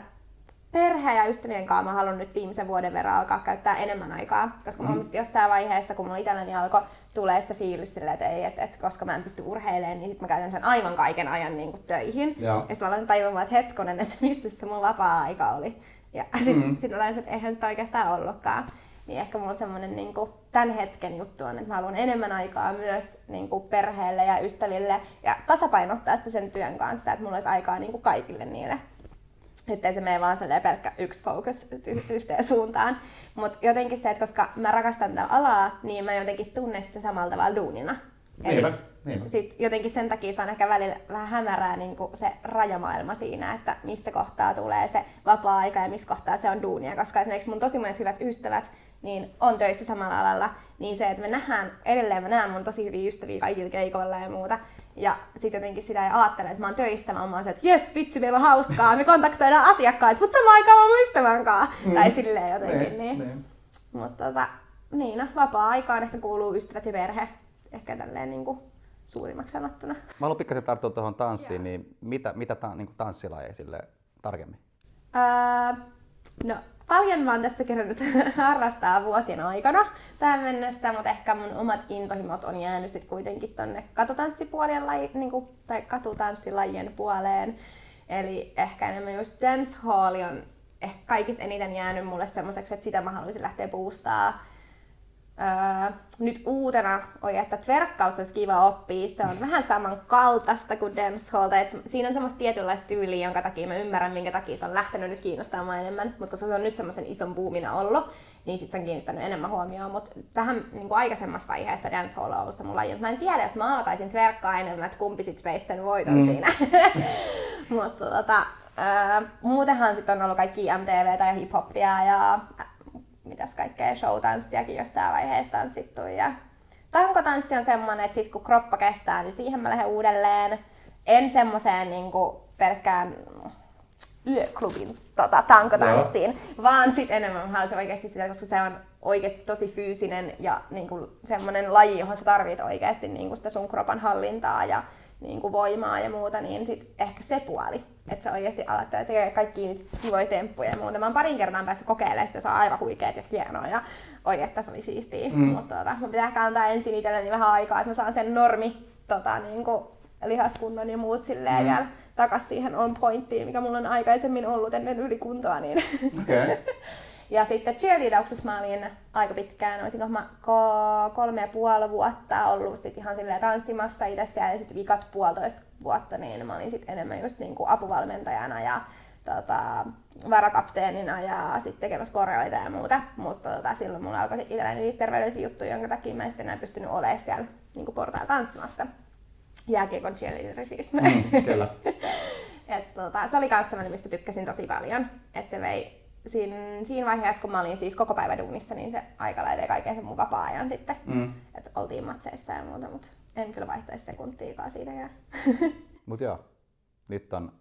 Perhe ja ystävien kanssa mä haluan nyt viimeisen vuoden verran alkaa käyttää enemmän aikaa, koska mm. mä jossain vaiheessa, kun mulla itselläni alkoi tulee se fiilis sille, että ei, että, että koska mä en pysty urheilemaan, niin sit mä käytän sen aivan kaiken ajan niin kuin töihin. Joo. Ja sitten mä aloin tajumaan, että hetkonen, että missä se mun vapaa-aika oli. Ja [laughs] sitten mm. sit mä laisin, että eihän sitä oikeastaan ollutkaan. Niin ehkä mulla semmoinen niin kuin, tämän hetken juttu on, että mä haluan enemmän aikaa myös niin kuin perheelle ja ystäville ja tasapainottaa sitä sen työn kanssa, että mulla olisi aikaa niin kuin kaikille niille ettei se mene vaan pelkkä yksi fokus yhteen suuntaan. Mutta jotenkin se, että koska mä rakastan tätä alaa, niin mä jotenkin tunnen sitä samalla tavalla duunina. Niinpä, niinpä. Sit jotenkin sen takia se on ehkä välillä vähän hämärää niin se rajamaailma siinä, että missä kohtaa tulee se vapaa-aika ja missä kohtaa se on duunia. Koska esimerkiksi mun tosi monet hyvät ystävät niin on töissä samalla alalla, niin se, että me nähdään, edelleen mä näen mun tosi hyviä ystäviä kaikilla keikoilla ja muuta, Ja sitten jotenkin sitä ei ajattele, että mä oon töissä, vaan mä oon se, että jes, vitsi, meillä on hauskaa, me kontaktoidaan asiakkaat, mutta samaan aikaan mä oon ystävän kanssa. Mm. Tai silleen jotenkin, niin. Niin, niin. niin. Mutta tota, niin, no, vapaa-aikaan ehkä kuuluu ystävät ja perhe. Ehkä tälleen niin kuin suurimmaksi sanottuna. Mä haluan pikkasen tarttua tuohon tanssiin, niin mitä, mitä ta, niin tanssilajeja sille tarkemmin? Öö, no, paljon mä oon tässä kerännyt [laughs] harrastaa vuosien aikana tähän mennessä, mutta ehkä mun omat intohimot on jäänyt sit kuitenkin tonne katutanssipuolen laji, niin kuin, tai katutanssilajien puoleen. Eli ehkä enemmän just dancehall on ehkä kaikista eniten jäänyt mulle semmoiseksi, että sitä mä haluaisin lähteä boostaa. Öö, nyt uutena on, että tverkkaus olisi kiva oppia. Se on vähän samankaltaista kuin dancehall. Et siinä on semmoista tietynlaista tyyliä, jonka takia mä ymmärrän, minkä takia se on lähtenyt nyt kiinnostamaan enemmän. Mutta koska se on nyt semmoisen ison boomina ollut, niin sit se on kiinnittänyt enemmän huomioon. Mutta tähän niin kuin aikaisemmassa vaiheessa dancehall on ollut se mun laji. Mä en tiedä, jos mä alkaisin tverkkaa enemmän, että kumpi sit veisi sen voiton mm. siinä. [laughs] Mutta tota, öö, muutenhan sitten on ollut kaikki MTVtä ja hiphoppia ja mitäs kaikkea showtanssiakin jossain vaiheessa tanssittu. Ja tankotanssi on semmonen, että sit kun kroppa kestää, niin siihen mä lähden uudelleen. En semmoiseen niin pelkkään yöklubin tota, tankotanssiin, Joo. vaan sit enemmän mä haluaisin oikeasti sitä, koska se on oikeasti tosi fyysinen ja niin kuin, semmoinen laji, johon sä tarvit oikeasti niin kuin sitä sun kropan hallintaa ja niin kuin voimaa ja muuta, niin sit ehkä se puoli, että sä oikeasti alat tekee kaikki niitä kivoja temppuja ja muuta. Mä oon parin kertaan päässyt kokeilemaan sitä, se on aivan huikeet ja hienoa ja oikein se oli siistiä. Mm. Mutta tota, mun pitää ehkä antaa ensin itselleni vähän aikaa, että mä saan sen normi tota, niin kuin lihaskunnon ja muut silleen mm. vielä takas siihen on pointtiin, mikä mulla on aikaisemmin ollut ennen ylikuntoa. Niin. [laughs] Okay. Ja sitten cheerleadauksessa mä olin aika pitkään, olisinko mä kolme ja puoli vuotta ollut sit ihan silleen tanssimassa itse siellä ja sitten vikat puolitoista vuotta, niin mä olin sitten enemmän just niinku apuvalmentajana ja tota, varakapteenina ja sitten tekemässä koreoita ja muuta. Mutta tota, silloin mulla alkoi itselläni niitä terveydellisiä juttuja, jonka takia mä en sitten enää pystynyt olemaan siellä niin portailla tanssimassa. Jääkiekon cheerleaderi siis. Mm, kyllä. [laughs] Et, tota, se oli myös sellainen, mistä tykkäsin tosi paljon. Et se vei siinä, siinä vaiheessa, kun mä olin siis koko päivä duunissa, niin se aika vei kaiken sen mun vapaa-ajan sitten. Mm. Että oltiin matseissa ja muuta, mutta en kyllä vaihtaisi sekuntiikaan siitä. [laughs] Mut joo, nyt on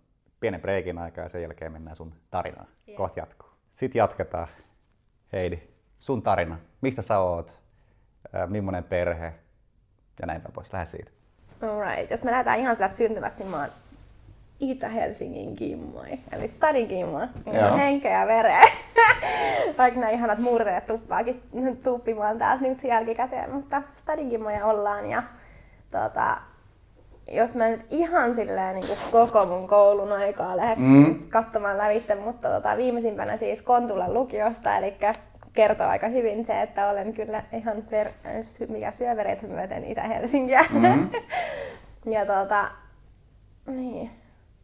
pienen breikin aika ja sen jälkeen mennään sun tarinaan. Yes. Kohta jatkuu. Sitten jatketaan. Heidi, sun tarina. Mistä sä oot? Millainen perhe? Ja näin pois. Lähde siitä. Alright. Jos me lähdetään ihan sieltä syntymästä, niin mä oon Itä-Helsingin kimmoi, eli Stadin kimmoi, henkeä ja vereä. [laughs] Vaikka nämä ihanat murteet tuppaakin tuppimaan täältä nyt jälkikäteen, mutta Stadin kimmoja ollaan. Ja, tota, jos mä nyt ihan silleen niin kuin koko mun koulun aikaa lähden mm. katsomaan lävitte, mutta tota, viimeisimpänä siis Kontulan lukiosta, eli kertoo aika hyvin se, että olen kyllä ihan ver, mikä syövereitä myöten Itä-Helsinkiä. Mm. [laughs] ja tota, niin,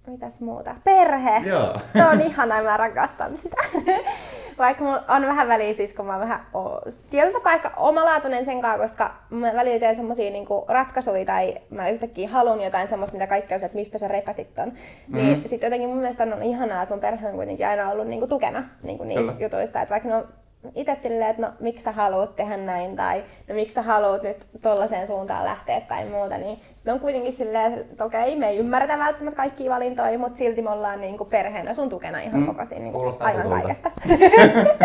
mitäs muuta? Perhe! Joo. Se on ihana, mä rakastan sitä. [laughs] Vaikka mulla on vähän väliä siis, kun mä vähän tietyllä tapaa ehkä omalaatuinen sen kanssa, koska mä välillä teen semmosia niinku ratkaisuja tai mä yhtäkkiä haluan jotain semmoista, mitä kaikki on että mistä sä repäsit on. Mm-hmm. Niin sit jotenkin mun mielestä on ihanaa, että mun perhe on kuitenkin aina ollut niinku tukena niinku niistä Kyllä. jutuista. Että vaikka ne on itse silleen, että no miksi sä haluat tehdä näin tai no miksi sä haluat nyt tollaiseen suuntaan lähteä tai muuta, niin sitten on kuitenkin silleen, että okei, me ei ymmärretä välttämättä kaikkia valintoja, mutta silti me ollaan niin kuin perheenä sun tukena ihan mm. koko siinä niin kuin aivan tulta. kaikesta.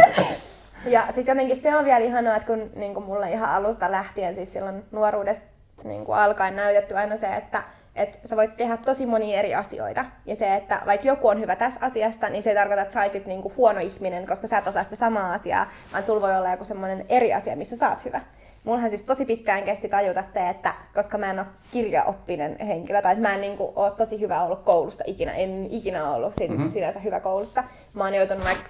[laughs] ja sitten jotenkin se on vielä ihanaa, että kun niin kuin mulle ihan alusta lähtien, siis silloin nuoruudesta niin kuin alkaen näytetty aina se, että että sä voit tehdä tosi monia eri asioita. Ja se, että vaikka joku on hyvä tässä asiassa, niin se ei tarkoita, että saisit niinku huono ihminen, koska sä et osaa sitä samaa asiaa, vaan sulla voi olla joku semmoinen eri asia, missä sä oot hyvä mullahan siis tosi pitkään kesti tajuta se, että koska mä en ole kirjaoppinen henkilö, tai että mä en niin kuin, ole tosi hyvä ollut koulusta ikinä, en ikinä ollut sin, mm-hmm. sinänsä hyvä koulusta. Mä oon joutunut vaikka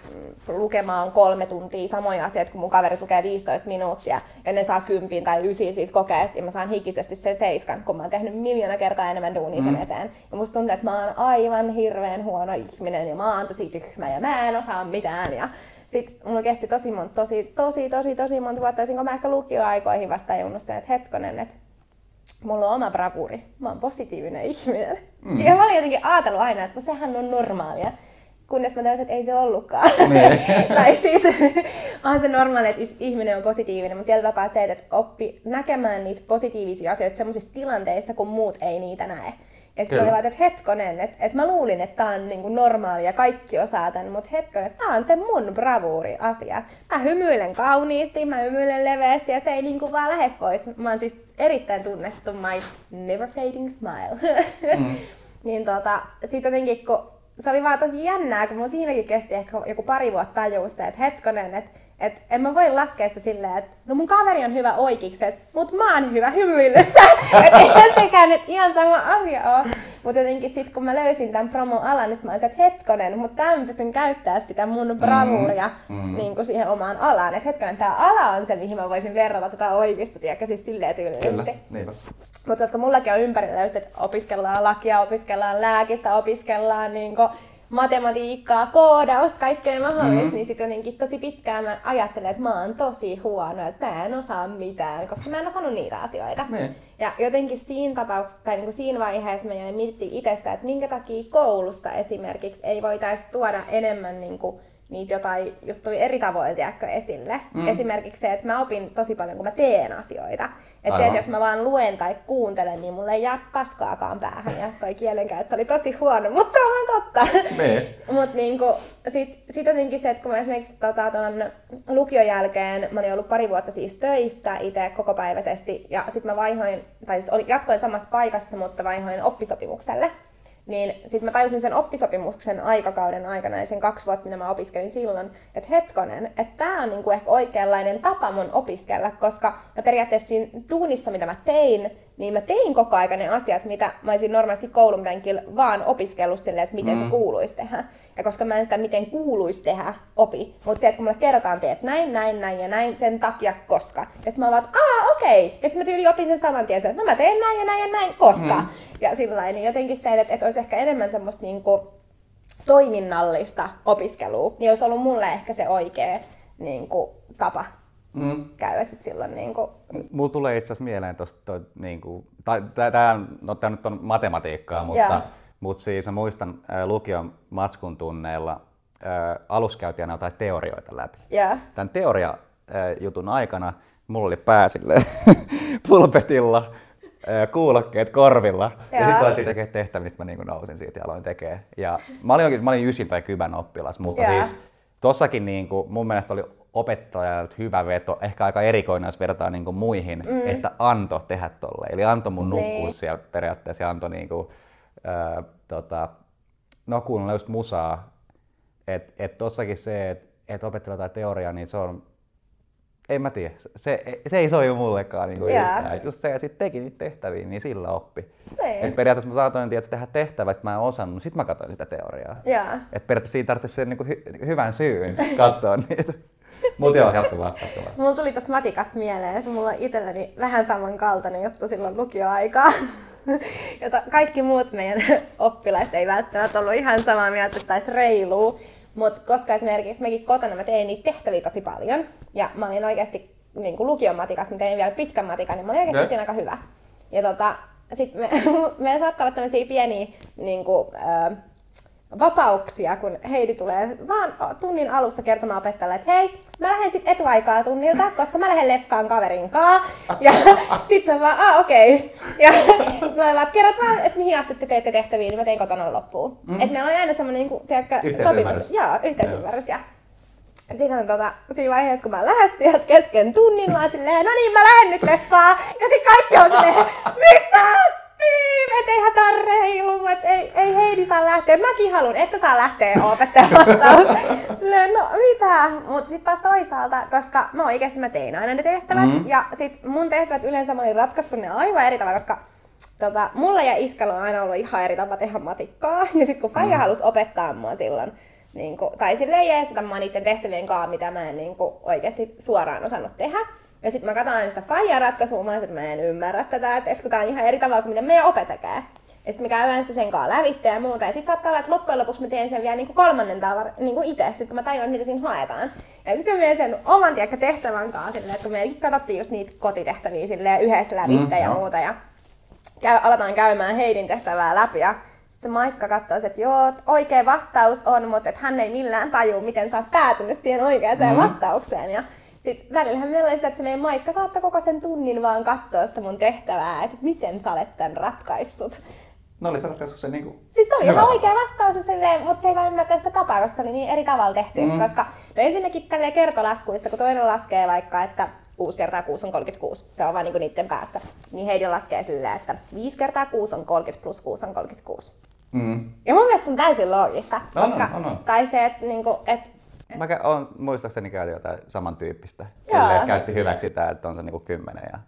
lukemaan kolme tuntia samoja asioita, kun mun kaverit lukee 15 minuuttia, ja ne saa kympin tai ysi siitä kokeesta, ja mä saan hikisesti sen seiskan, kun mä oon tehnyt miljoona kertaa enemmän duunia sen mm-hmm. eteen. Ja musta tuntuu, että mä oon aivan hirveän huono ihminen, ja mä oon tosi tyhmä, ja mä en osaa mitään, ja sitten mulla kesti tosi monta, tosi, tosi, tosi, tosi monta vuotta, olisinko mä ehkä lukioaikoihin vasta junnustin, että hetkonen, että mulla on oma bravuri, mä oon positiivinen [laughs] ihminen. Mm. Ja mä olin jotenkin ajatellut aina, että no sehän on normaalia. kunnes mä täysin, että ei se ollutkaan. Niin. [laughs] tai siis [laughs] on se normaali, että ihminen on positiivinen, mutta tietyllä tapaa se, että oppi näkemään niitä positiivisia asioita sellaisissa tilanteissa, kun muut ei niitä näe. Ja sitten vaan, että hetkonen, että, että mä luulin, että tää on niinku normaali ja kaikki osaa tän, mutta hetkonen, että tää on se mun bravuuri asia. Mä hymyilen kauniisti, mä hymyilen leveästi ja se ei niinku vaan lähde pois. Mä oon siis erittäin tunnettu my never fading smile. Mm. [laughs] niin tota, sit jotenkin kun se oli vaan tosi jännää, kun mun siinäkin kesti ehkä joku pari vuotta tajua se, että hetkonen, että et en mä voi laskea sitä silleen, että no mun kaveri on hyvä oikeikses, mut mä oon hyvä hymyilyssä. [laughs] et eihän sekään nyt ihan sama asia oo. Mut jotenkin sit kun mä löysin tämän promo-alan, niin mä olisin, että hetkonen, mutta tää mä pystyn käyttää sitä mun bravuuria mm. niin kuin siihen omaan alaan. Että hetkonen, tää ala on se, mihin mä voisin verrata tätä oikeista, tiedätkö, siis silleen tyylisesti. Mutta koska mullakin on ympärillä just, että opiskellaan lakia, opiskellaan lääkistä, opiskellaan niinku matematiikkaa, koodausta, kaikkea mahdollista, mm-hmm. niin sitten jotenkin tosi pitkään mä ajattelen, että mä oon tosi huono, että mä en osaa mitään, koska mä en osannut niitä asioita. Niin. Ja jotenkin siinä tapauksessa, tai niinku siinä vaiheessa mä jäin miettimään itsestä, että minkä takia koulusta esimerkiksi ei voitaisi tuoda enemmän niinku niitä jotain juttuja eri tavoin tiedätkö, esille. Mm. Esimerkiksi se, että mä opin tosi paljon, kun mä teen asioita. Että se, että jos mä vaan luen tai kuuntelen, niin mulle ei jää paskaakaan päähän. Ja toi kielenkäyttö oli tosi huono, mutta se on vaan totta. Niin. Mut niinku, sit, sit jotenkin se, että kun mä esimerkiksi tota, ton lukion jälkeen, mä olin ollut pari vuotta siis töissä itse kokopäiväisesti, ja sit mä vaihoin, tai siis oli, jatkoin samassa paikassa, mutta vaihoin oppisopimukselle. Niin sitten mä tajusin sen oppisopimuksen aikakauden aikana ja sen kaksi vuotta, mitä mä opiskelin silloin, että hetkonen, että tämä on niinku ehkä oikeanlainen tapa mun opiskella, koska mä periaatteessa siinä duunissa, mitä mä tein, niin mä tein koko ajan ne asiat, mitä mä olisin normaalisti koulun penkillä vaan opiskellut silleen, että miten mm. se kuuluisi tehdä. Ja koska mä en sitä miten kuuluisi tehdä opi, mutta se, että kun mulle kerrotaan, teet näin, näin, näin ja näin sen takia, koska. Ja sitten mä vaan, aa, okei. Okay. Ja sitten mä tyyli opin sen saman tien, että no mä teen näin ja näin ja näin, koska. Mm. Ja sillä niin jotenkin se, että, että olisi ehkä enemmän semmoista niinku toiminnallista opiskelua, niin olisi ollut mulle ehkä se oikea niinku, tapa Mm. käydä sit silloin niinku, Mulla tulee itse asiassa mieleen tosta, toi, niinku, tai tää, no, tää nyt on matematiikkaa, mutta, Joo. Mutta siis mä muistan ää, lukion matskun tunneilla ää, aina jotain teorioita läpi. ja Tämän teoria-jutun aikana mulla oli pää silleen [laughs] pulpetilla, ää, kuulokkeet korvilla. Ja, ja sitten alettiin tekemään tehtäviä, mistä mä niin nousin siitä ja aloin tekemään. Ja mä olin, oikein- mä olin ysin tai kybän oppilas, mutta Joo. siis tossakin niin kuin, mun mielestä oli opettaja hyvä veto, ehkä aika erikoinen, jos vertaa niin kuin muihin, mm. että antoi tehdä tolle. Eli antoi mun nukkua Niin. siellä periaatteessa ja antoi niin kuin, ää, tota, no kuunnella just musaa. Että et tossakin se, että et opettelee jotain teoriaa, niin se on, en mä tiedä, se, se ei sovi mullekaan niin Jaa. yhtään. Just se, ja sitten teki niitä tehtäviä, niin sillä oppi. Niin. Et periaatteessa mä saatoin tiedätkö, tehdä tehtävää, sit mä en osannut, sit mä katsoin sitä teoriaa. ja. Et periaatteessa siinä tarvitsisi sen niin kuin hy- hyvän syyn katsoa [laughs] niitä. Mutta joo, vaan, jatko vaan. Mulla tuli tosta matikasta mieleen, että mulla on itselläni vähän samankaltainen juttu silloin lukioaikaa. [laughs] Jota kaikki muut meidän [laughs] oppilaiset ei välttämättä ollut ihan samaa mieltä, että taisi reiluu. Mutta koska esimerkiksi mekin kotona mä tein niitä tehtäviä tosi paljon. Ja mä olin oikeasti niin kuin lukion matikassa, mä tein vielä pitkän matikan, niin mä olin oikeasti siinä aika hyvä. Ja tota, sit me, [laughs] meillä saattaa olla tämmöisiä pieniä niin kuin, ö, vapauksia, kun Heidi tulee vaan tunnin alussa kertomaan opettajalle, että hei, mä lähden sit etuaikaa tunnilta, koska mä lähden leffaan kaverin kaa. Ja [laughs] sit se on vaan, ah okei. Okay. [laughs] Ja sit mä olen vaan, että kerrot vaan, että mihin asti te teette tehtäviä, niin mä tein kotona loppuun. Mm. Että meillä oli aina semmonen niin kuin, tiedätkö, Yhteisymmärrys. Joo, yhteisymmärrys. Ja sitten tota, siinä vaiheessa, kun mä lähdin sieltä kesken tunnin, mä oon silleen, no niin, mä lähden nyt leffaan. Ja sitten kaikki on silleen, mitä? Piip, et eihän on reilu, et ei, ei Heidi saa lähteä. Mäkin haluan, et sä saa lähteä, opettajan vastaus. [laughs] Silleen, no mitä? Mut sit taas toisaalta, koska mä oikeesti mä tein aina ne tehtävät. Mm. Ja sit mun tehtävät yleensä mä olin ratkaissut ne aivan eri tavalla, koska Tota, mulla ja iskalla on aina ollut ihan eri tapa tehdä matikkaa. Ja sitten kun Faija mm. halusi opettaa mua silloin, niin kuin, tai silleen jeesata mua niiden tehtävien kanssa, mitä mä en niin kuin, oikeasti suoraan osannut tehdä. Ja sitten mä katson aina sitä Faijan ratkaisua, mä että mä en ymmärrä tätä, että, että kun tää on ihan eri tavalla kuin miten meidän opettaja. Ja sitten me käydään sitä sen kanssa lävitse ja muuta. Ja sitten saattaa olla, että loppujen lopuksi mä teen sen vielä niin kuin kolmannen tavan niin itse, sitten kun mä tajuan, mitä siinä haetaan. Ja sitten mä menen sen oman tiedätkö, tehtävän kanssa silleen, että kun me katsottiin just niitä kotitehtäviä silleen yhdessä lävitse Mm, ja muuta. Ja käy, aletaan käymään Heidin tehtävää läpi ja se Maikka katsoo, että joo, oikea vastaus on, mutta että hän ei millään taju, miten sä oot päätynyt siihen oikeaan mm. vastaukseen. Ja sitten välillähän meillä oli sitä, että se meidän Maikka saattoi koko sen tunnin vaan katsoa sitä mun tehtävää, että miten sä olet tämän ratkaissut. No oli se ratkaisu se niinku... Siis se oli ihan oikea vastaus, silleen, mutta se ei vaan ymmärtänyt sitä tapaa, koska se oli niin eri tavalla tehty. Mm. Koska no ensinnäkin tälleen kertolaskuissa, kun toinen laskee vaikka, että 6 kertaa 6 on 36, se on vaan niinku niiden päässä, niin Heidi laskee silleen, että 5 kertaa 6 on 30 plus 6 on 36. Mm. Ja mun mielestä on täysin loogista. On, koska, on, on. Tai se, että niinku, et, Mä kä- on, muistaakseni käytin jotain samantyyppistä. Silleen, että käytti hyväksi sitä, että on se niinku kymmenen ja...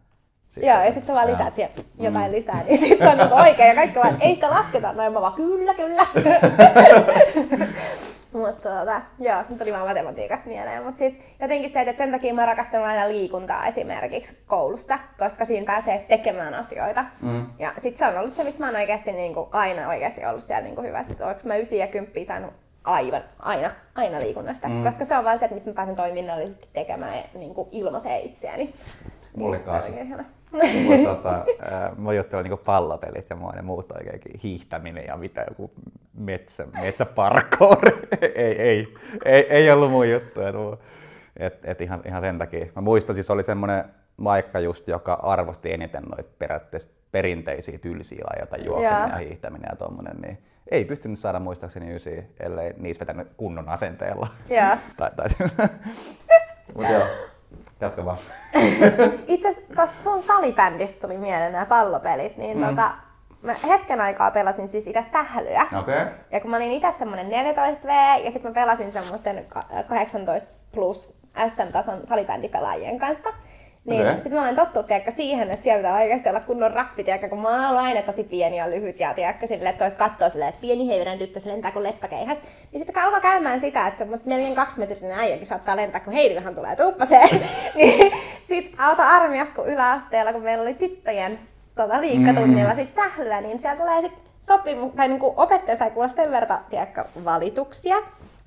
Joo, ja sitten sä vaan Joo. lisäät siihen jotain lisää, niin sit se on niinku oikein. Ja kaikki vaan, ei sitä lasketa noin, mä vaan kyllä, kyllä. [laughs] Mutta tota, joo, nyt tuli vaan matematiikasta mieleen. Mutta siis jotenkin se, että sen takia mä rakastan aina liikuntaa esimerkiksi koulusta, koska siinä pääsee tekemään asioita. Mm. Ja sit se on ollut se, missä mä oon oikeasti niinku, aina oikeasti ollut siellä niinku hyvä. Sit onko mä 9 ja 10 saanut aivan, aina, aina liikunnasta. Mm. Koska se on vaan se, että mistä mä pääsen toiminnallisesti tekemään ja niinku itseäni. Niin kanssa. oikein ihana. Mutta tota, mä juttelin niinku pallopelit ja mua ne muut oikeinkin hiihtäminen ja mitä joku metsä, metsäparkour. [laughs] ei, ei, ei, ei, ollut mun juttu. Et, et, et ihan, ihan, sen takia. Mä muistan, siis oli semmonen Maikka just, joka arvosti eniten noita periaatteessa perinteisiä tylsiä lajeja, juokseminen Joo. ja hiihtäminen ja tommonen, niin ei pystynyt saada muistaakseni ysiä, ellei niissä vetänyt kunnon asenteella. Joo. [laughs] tai, tai, [laughs] Mut joo, jatka vaan. [laughs] Itse asiassa sun salibändistä tuli mieleen nämä pallopelit, niin Mm. tota, mä hetken aikaa pelasin siis itse sählyä. Okei. Okay. Ja kun mä olin itse semmonen 14V ja sitten mä pelasin semmoisten ka- 18 plus SM-tason salibändipelaajien kanssa. Niin okay. sitten mä olen tottunut tiedätkö, siihen, että siellä pitää oikeasti olla kunnon raffi, tiedätkö, kun mä oon ollut aina tosi pieni ja lyhyt ja tiedätkö, silleen, että toiset katsoo silleen, että pieni heiveren tyttö se lentää kuin leppäkeihäs. Niin sitten alkaa käymään sitä, että semmoista melkein kaksimetrinen äijäkin saattaa lentää, kun Heidilähän tulee tuppaseen. [laughs] niin sitten auto armias, kun yläasteella, kun meillä oli tyttöjen tota, liikkatunnilla sit sählyä, niin siellä tulee sitten sopimu, tai niinku opettaja sai kuulla sen verran, tiedätkö, valituksia,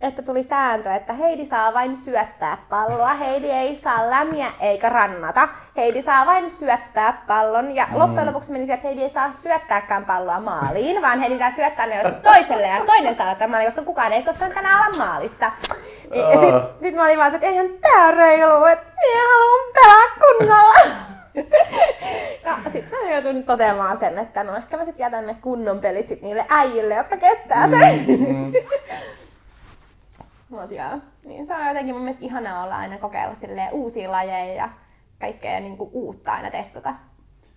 että tuli sääntö, että Heidi saa vain syöttää palloa, Heidi ei saa lämiä eikä rannata, Heidi saa vain syöttää pallon ja mm. loppujen lopuksi meni siihen, että Heidi ei saa syöttääkään palloa maaliin, vaan Heidi saa syöttää ne toiselle ja toinen saa ottaa maaliin, koska kukaan ei suostunut tänään olla maalista. Ja sit, sit mä olin vaan, se, että eihän tää reilu, että minä haluan pelaa kunnolla. Ja [laughs] sit mä joutuin toteamaan sen, että no ehkä mä sit jätän ne kunnon pelit sit niille äijille, jotka kestää sen. Mm. [laughs] Mut joo, niin se on jotenkin mun mielestä ihanaa olla aina kokeilla uusia lajeja ja kaikkea niinku uutta aina testata.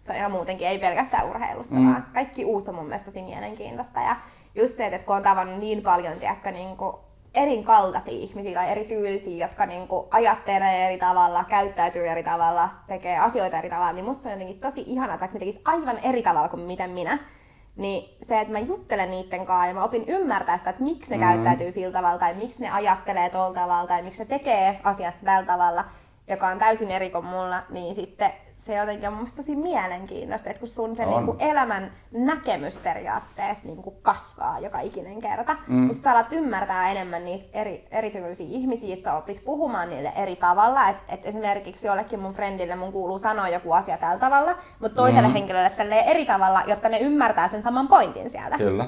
Se on ihan muutenkin, ei pelkästään urheilussa, Mm. vaan kaikki uusi on mun mielestä tosi mielenkiintoista. Ja just se, että kun on tavannut niin paljon tiedätkö, niinku eri kaltaisia ihmisiä tai eri tyylisiä, jotka niinku ajattelee eri tavalla, käyttäytyy eri tavalla, tekee asioita eri tavalla, niin musta se on jotenkin tosi ihanaa, että ne tekisi aivan eri tavalla kuin miten minä. Niin se, että mä juttelen niiden kanssa ja mä opin ymmärtää sitä, että miksi ne Mm. käyttäytyy sillä tavalla tai miksi ne ajattelee tuolla tavalla tai miksi ne tekee asiat tällä tavalla, joka on täysin eri kuin mulla, niin sitten se jotenkin on mun tosi mielenkiintoista, että kun sun se On. niinku elämän näkemys periaatteessa niinku kasvaa joka ikinen kerta, Mm. niin sit sä alat ymmärtää enemmän niitä eri, erityylisiä ihmisiä, että sä opit puhumaan niille eri tavalla, että et esimerkiksi jollekin mun friendille mun kuuluu sanoa joku asia tällä tavalla, mutta toiselle mm. henkilölle tälleen eri tavalla, jotta ne ymmärtää sen saman pointin sieltä. Kyllä.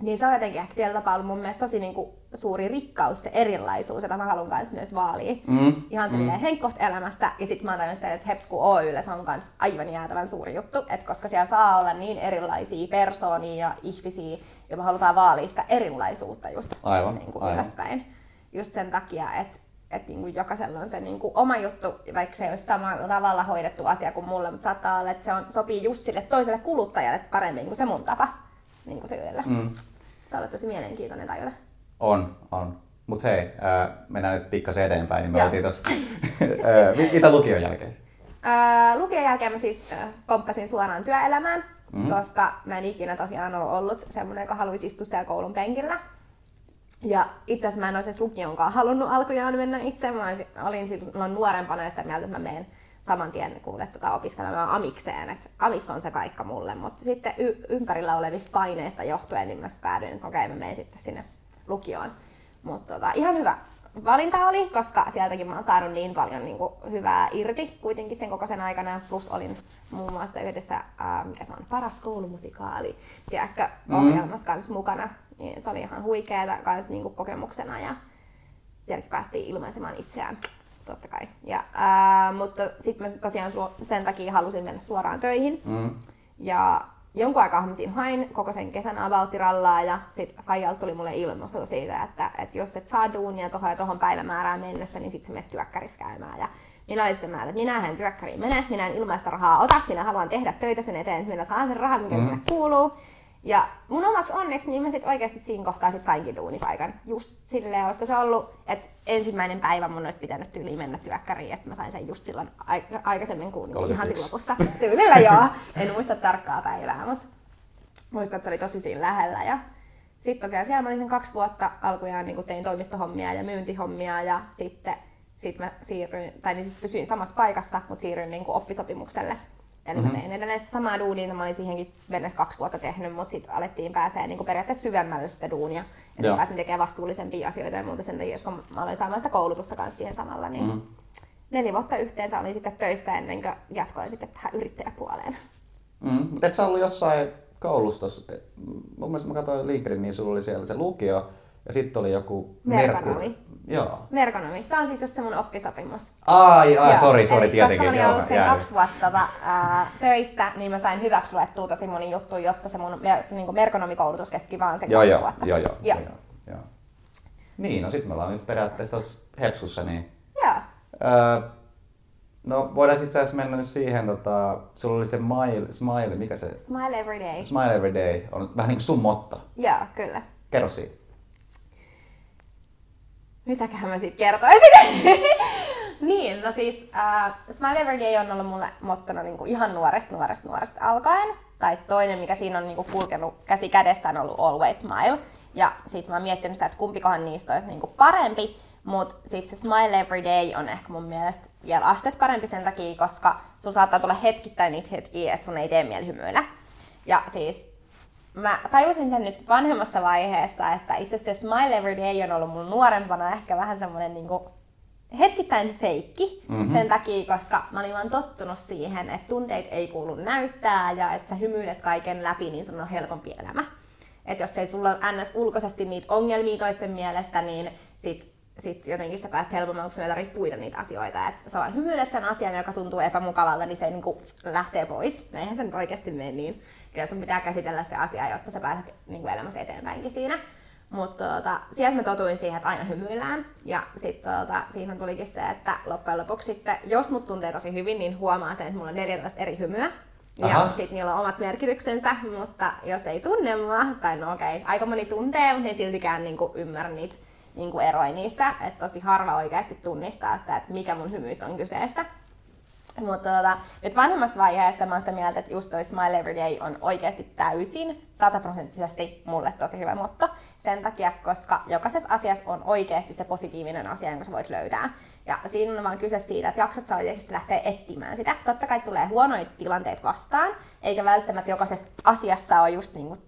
Niin se on jotenkin ehkä tietyllä tapaa ollut mun mielestä tosi niinku suuri rikkaus, se erilaisuus, jota mä haluan kanssa myös vaalia. Mm. Ihan mm. henkkoht elämästä. Ja sitten mä oon sitä, että Hepsku Oyllä se on kans aivan jäätävän suuri juttu. Että koska siellä saa olla niin erilaisia persoonia ja ihmisiä, ja me halutaan vaalia sitä erilaisuutta just Aivan, niin kuin aivan. ylöspäin. Just sen takia, että että niin kuin jokaisella on se niin kuin oma juttu, vaikka se ei ole samalla tavalla hoidettu asia kuin mulle, mutta saattaa olla, että se on, sopii just sille toiselle kuluttajalle paremmin kuin se mun tapa niin kuin tyylillä. Mm. Se on tosi mielenkiintoinen tajuta. On, on. Mut hei, ää, mennään nyt pikkasen eteenpäin, niin me oltiin tossa. [laughs] Ää, mi- mitä lukion jälkeen? Öö, lukion jälkeen mä siis öö, pomppasin suoraan työelämään, Mhm. mm-hmm. koska mä en ikinä tosiaan ole ollut semmoinen, joka haluaisi istua siellä koulun penkillä. Ja itse asiassa mä en olisi edes lukionkaan halunnut alkujaan mennä itse. Mä olin silloin nuorempana sitä mieltä, että mä menen saman tien kuule tota, opiskelemaan amikseen. Et amis on se paikka mulle, mutta sitten y- ympärillä olevista paineista johtuen, niin mä päädyin, että okei, mä menen sitten sinne lukioon. Mutta tota, ihan hyvä valinta oli, koska sieltäkin mä oon saanut niin paljon niin kuin, hyvää irti kuitenkin sen koko sen aikana. Plus olin muun muassa yhdessä, ää, mikä se on, paras koulumusikaali, tiedätkö, ohjelmassa kanssa mukana. Niin se oli ihan huikeeta kans niin kuin, kokemuksena ja tietenkin päästiin ilmaisemaan itseään totta kai. Ja, ää, mutta sitten mä tosiaan su- sen takia halusin mennä suoraan töihin. Mm. Ja jonkun aikaa mä siinä hain koko sen kesän avaltirallaa ja sitten Fajalta tuli mulle ilmoisu siitä, että, että jos et saa duunia tuohon ja tuohon päivämäärään mennessä, niin sitten sä menet työkkärissä käymään. Ja minä olin sitten mieltä, että minä en työkkäriin mene, minä en ilmaista rahaa ota, minä haluan tehdä töitä sen eteen, että minä saan sen rahan, mikä mm. minulle kuuluu. Ja mun omaksi onneksi niin mä sit oikeasti siinä kohtaa sit sainkin duunipaikan. Just silleen, koska se ollut, että ensimmäinen päivä mun olisi pitänyt tyyliin mennä työkkäriin ja sitten mä sain sen just silloin aik- aikaisemmin kuin ihan 31. silloin lopussa. Tyylillä joo. En muista tarkkaa päivää, mutta muistan, että se oli tosi siinä lähellä. Ja sitten tosiaan siellä mä olin sen kaksi vuotta alkujaan niin tein toimistohommia ja myyntihommia ja sitten sit mä siirryin, tai niin siis pysyin samassa paikassa, mutta siirryin niin oppisopimukselle. Eli mm-hmm. mä tein edelleen sitä samaa duunia, mitä mä olin siihenkin mennessä kaksi vuotta tehnyt, mutta sitten alettiin pääsee niin periaatteessa syvemmälle sitä duunia. Että pääsin tekemään vastuullisempia asioita ja muuta sen takia, kun mä aloin saamaan sitä koulutusta kanssa siihen samalla. Niin Mhm. Neljä vuotta yhteensä olin sitten töissä ennen kuin jatkoin sitten tähän yrittäjäpuoleen. Mm. Mutta et sä ollut jossain koulussa tossa, mun mielestä mä katsoin LinkedIn, niin sulla oli siellä se lukio ja sitten oli joku Merkonomi. Joo. Merkonomi. Se on siis just se mun oppisopimus. Ai, ai, sori, sori, tietenkin. Koska mä olin ollut sen jäänyt. kaksi vuotta tota, ää, töissä, niin mä sain hyväksi luettua tosi moni juttu, jotta se mun mer- niin merkonomikoulutus kesti vaan se Joo, kaksi joo, vuotta. joo, joo, joo. joo, joo. Niin, no sit me ollaan nyt periaatteessa tuossa Hepsussa, niin joo. Öö, no voidaan itse asiassa mennä nyt siihen, tota, sulla oli se smile, smile, mikä se, Smile every day. smile every day, on vähän niin kuin sun motto. Joo, kyllä. Kerro siitä. Mitäköhän mä siitä kertoisin? [laughs] niin, no siis uh, Smile Every Day on ollut mulle mottona niinku ihan nuoresta nuoresta nuoresta alkaen. Tai toinen, mikä siinä on niinku kulkenut käsi kädessä, on ollut Always Smile. Ja sit mä oon miettinyt sitä, että kumpikohan niistä olisi niinku parempi. Mutta sit se Smile Every Day on ehkä mun mielestä vielä astet parempi sen takia, koska sun saattaa tulla hetkittäin niitä hetkiä, että sun ei tee mieli hymyillä. Ja siis mä tajusin sen nyt vanhemmassa vaiheessa, että itse asiassa Smile Every Day on ollut mun nuorempana ehkä vähän semmoinen niinku hetkittäin feikki mm-hmm. sen takia, koska mä olin vaan tottunut siihen, että tunteet ei kuulu näyttää ja että sä hymyilet kaiken läpi, niin sun on helpompi elämä. Että jos ei sulla ole ns. ulkoisesti niitä ongelmia toisten mielestä, niin sit, sit jotenkin sä pääset helpommin, kun sun ei tarvitse puida niitä asioita. Että sä vaan hymyilet sen asian, joka tuntuu epämukavalta, niin se niinku lähtee pois. Eihän se nyt oikeasti mene niin. Kyllä sun pitää käsitellä se asia, jotta sä pääset niinku elämässä eteenpäinkin siinä. Mutta tota, sieltä mä totuin siihen, että aina hymyillään. Ja sitten tota, siihen tulikin se, että loppujen lopuksi sitten, jos mut tuntee tosi hyvin, niin huomaa sen, että mulla on 14 eri hymyä. Ja Aha. sitten niillä on omat merkityksensä, mutta jos ei tunne mua, tai no okei, okay, aika moni tuntee, mutta ei siltikään niinku ymmärrä niitä niinku eroja niistä. Että tosi harva oikeasti tunnistaa sitä, että mikä mun hymyistä on kyseessä. Mutta tota, nyt vanhemmassa vaiheessa mä oon sitä mieltä, että just toi Smile Every Day on oikeasti täysin, sataprosenttisesti mulle tosi hyvä motto. Sen takia, koska jokaisessa asiassa on oikeasti se positiivinen asia, jonka sä voit löytää. Ja siinä on vaan kyse siitä, että jaksat sä oikeasti lähteä etsimään sitä. Totta kai tulee huonoja tilanteet vastaan, eikä välttämättä jokaisessa asiassa ole just niinku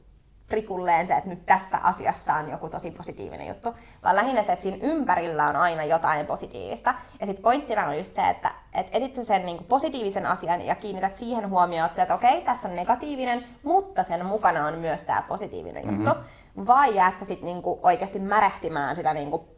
prikulleen se, että nyt tässä asiassa on joku tosi positiivinen juttu, vaan lähinnä se, että siinä ympärillä on aina jotain positiivista. Ja sitten pointtina on just se, että et etit sä sen niinku positiivisen asian ja kiinnität siihen huomioon, että, okei, tässä on negatiivinen, mutta sen mukana on myös tämä positiivinen Mhm. juttu. Vai jäät sä sitten niinku oikeasti märehtimään sitä niinku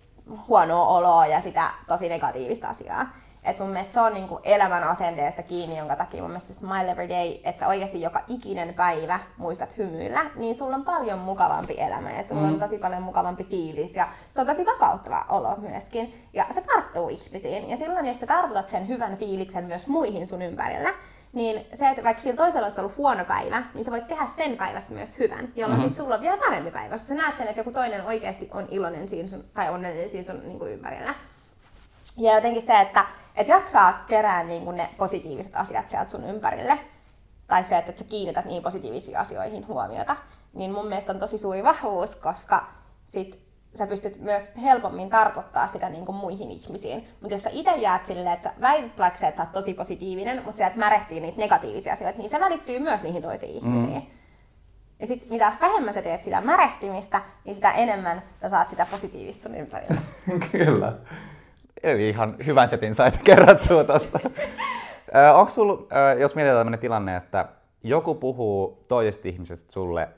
huonoa oloa ja sitä tosi negatiivista asiaa. Et mun mielestä se on niinku elämän asenteesta kiinni, jonka takia mun mielestä Smile Every Day, että sä oikeasti joka ikinen päivä muistat hymyillä, niin sulla on paljon mukavampi elämä ja sulla on tosi paljon mukavampi fiilis ja se on tosi vapauttava olo myöskin. Ja se tarttuu ihmisiin ja silloin jos sä tartutat sen hyvän fiiliksen myös muihin sun ympärillä, niin se, että vaikka sillä toisella olisi ollut huono päivä, niin sä voit tehdä sen päivästä myös hyvän, jolloin mm-hmm. sit sulla on vielä parempi päivä, koska sä näet sen, että joku toinen oikeasti on iloinen siinä sun, tai onnellinen siinä sun niin kuin ympärillä. Ja jotenkin se, että et jaksaa kerää niin kuin ne positiiviset asiat sieltä sun ympärille, tai se, että et sä kiinnität niihin positiivisiin asioihin huomiota, niin mun mielestä on tosi suuri vahvuus, koska sit sä pystyt myös helpommin tarkoittaa sitä niin kuin muihin ihmisiin. Mutta jos sä itse jäät silleen, että sä väität vaikka se, että sä oot tosi positiivinen, mutta sieltä märehtii niitä negatiivisia asioita, niin se välittyy myös niihin toisiin ihmisiin. Ja sit mitä vähemmän sä teet sitä märehtimistä, niin sitä enemmän sä saat sitä positiivista sun ympärillä. [laughs] Kyllä. Eli ihan hyvän setin sait [laughs] kerrattua tosta. Onko sul, jos mietitään tämmöinen tilanne, että joku puhuu toisesta ihmisestä sulle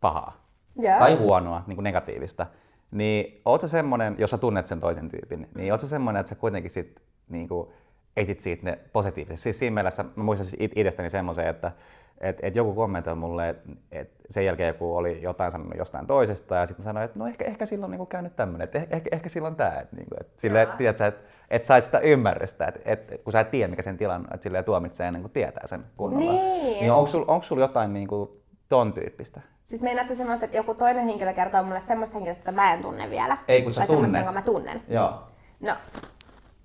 pahaa Joo. tai huonoa, niin kuin negatiivista, niin oot sä semmonen, jos sä tunnet sen toisen tyypin, niin oot sä semmonen, että sä kuitenkin sit niin kuin, etit siitä ne positiivisesti. Siis siinä mielessä mä muistan siis it- itsestäni semmoisen, että et, et joku kommentoi mulle, että et sen jälkeen joku oli jotain sanonut jostain toisesta, ja sitten sanoin, että no ehkä, ehkä silloin niinku käynyt tämmöinen, että ehkä, ehkä silloin tämä. Että niinku, et silleen, Joo. tiedät sä, että et sait sitä ymmärrystä, että et, et, kun sä et tiedä, mikä sen tilanne on, että silleen tuomitsee ennen kuin tietää sen kunnolla. Niin. niin onko sul, onko sul jotain niinku ton tyyppistä? Siis meinaat sä semmoista, että joku toinen henkilö kertoo mulle semmoista henkilöstä, jota mä en tunne vielä? Ei, kun sä Vai semmoista, tunnet. jonka mä tunnen? Joo. No,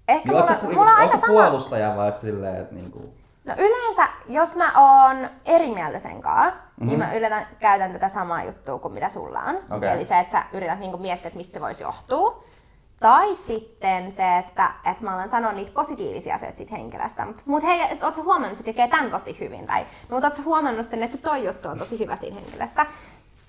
ehkä Niin mulla, sä, mulla on aika sama... puolustaja vai silleen, että niinku... No yleensä, jos mä oon eri mieltä sen kanssa, mm-hmm. niin mä yleensä käytän tätä samaa juttua kuin mitä sulla on. Okei. Eli se, että sä yrität niinku miettiä, että mistä se voisi johtua. Tai sitten se, että, että mä alan sanoa niitä positiivisia asioita siitä henkilöstä. Mutta mut hei, et, oot sä huomannut, että se tekee tämän tosi hyvin? Tai mutta oot sä huomannut sen, että toi juttu on tosi hyvä siinä henkilössä?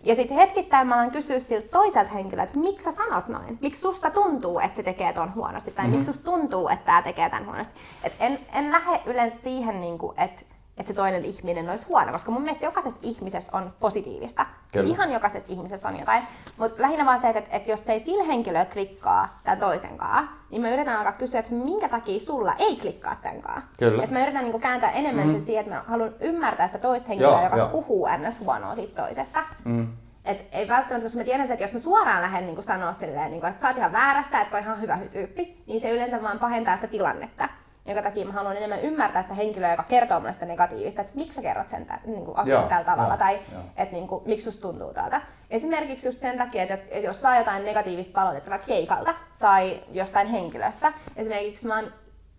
Ja sitten hetkittäin mä alan kysyä siltä toiselta henkilöltä, että miksi sä sanot noin? Miksi susta tuntuu, että se tekee ton huonosti? Tai mm-hmm. miksi susta tuntuu, että tämä tekee tämän huonosti? Et en, en lähde yleensä siihen, niinku, että että se toinen ihminen olisi huono, koska mun mielestä jokaisessa ihmisessä on positiivista. Kyllä. Ihan jokaisessa ihmisessä on jotain. Mutta lähinnä vaan se, että, että jos ei sillä henkilöllä klikkaa tämän toisen kanssa, niin mä yritän alkaa kysyä, että minkä takia sulla ei klikkaa tämän kanssa. Kyllä. Että mä yritän niinku kääntää enemmän mm. sit siihen, että mä haluan ymmärtää sitä toista henkilöä, Joo, joka joo. puhuu ns. huonoa siitä toisesta. Mm. Et ei välttämättä, koska mä tiedän sen, että jos mä suoraan lähden niin sanoa silleen, niin kuin, että sä oot ihan väärästä, että on ihan hyvä tyyppi, niin se yleensä vaan pahentaa sitä tilannetta. Jonka takia mä haluan enemmän ymmärtää sitä henkilöä, joka kertoo mulle sitä negatiivista, että miksi sä kerrot sen tä, niin kuin asian Joo, tällä tavalla, joo, tai joo. että niin kuin, miksi susta tuntuu tältä. Esimerkiksi just sen takia, että jos saa jotain negatiivista palautetta vaikka keikalta tai jostain henkilöstä, esimerkiksi mä oon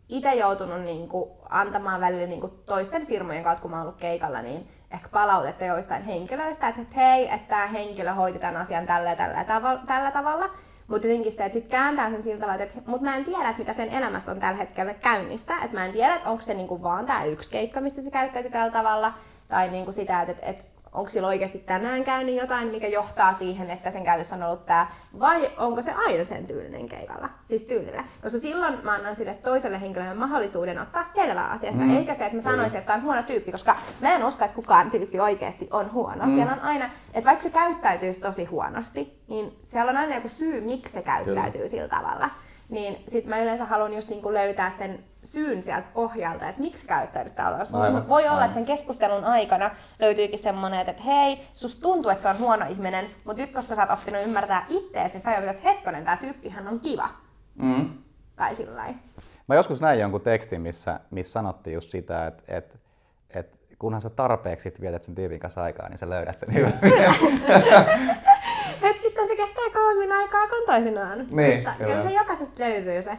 itse joutunut niin kuin, antamaan välillä niin kuin, toisten firmojen kautta, kun mä oon ollut keikalla, niin ehkä palautetta joistain henkilöistä, että, hei, että tämä henkilö hoiti tämän asian tällä ja tällä, tavalla, tällä tavalla. Mutta jotenkin se, että sit kääntää sen sillä tavalla, että mut mä en tiedä, että mitä sen elämässä on tällä hetkellä käynnissä. Että mä en tiedä, että onko se niinku vaan tämä yksi keikka, mistä se käyttäytyy tällä tavalla. Tai niinku sitä, että, että, että onko sillä oikeasti tänään käynyt jotain, mikä johtaa siihen, että sen käytössä on ollut tämä, vai onko se aina sen tyylinen keikalla, siis tyylillä. Koska silloin mä annan sille toiselle henkilölle mahdollisuuden ottaa selvää asiasta, mm. eikä se, että mä sanoisin, että tämä on huono tyyppi, koska mä en usko, että kukaan tyyppi oikeasti on huono. Mm. Siellä on aina, että vaikka se käyttäytyisi tosi huonosti, niin siellä on aina joku syy, miksi se käyttäytyy Kyllä. sillä tavalla. Niin sit mä yleensä haluan just niinku löytää sen syyn sieltä pohjalta, että miksi käyttäydyt tällaista. Aivan, Voi olla, aivan. että sen keskustelun aikana löytyykin semmoinen, että hei, susta tuntuu, että se on huono ihminen, mutta nyt koska sä oot oppinut ymmärtää itteesi, niin sä ajattelet, että hetkonen, tämä tyyppihän on kiva. Mm. Tai sillä. Mä joskus näin jonkun tekstin, missä, missä sanottiin just sitä, että, että, että kunhan sä tarpeeksi vietät sen tyypin kanssa aikaa, niin sä löydät sen hyvän. [laughs] Et vittu, se kestää kuin toisinaan. Niin, Mutta kyllä. kyllä se jokaisesta löytyy se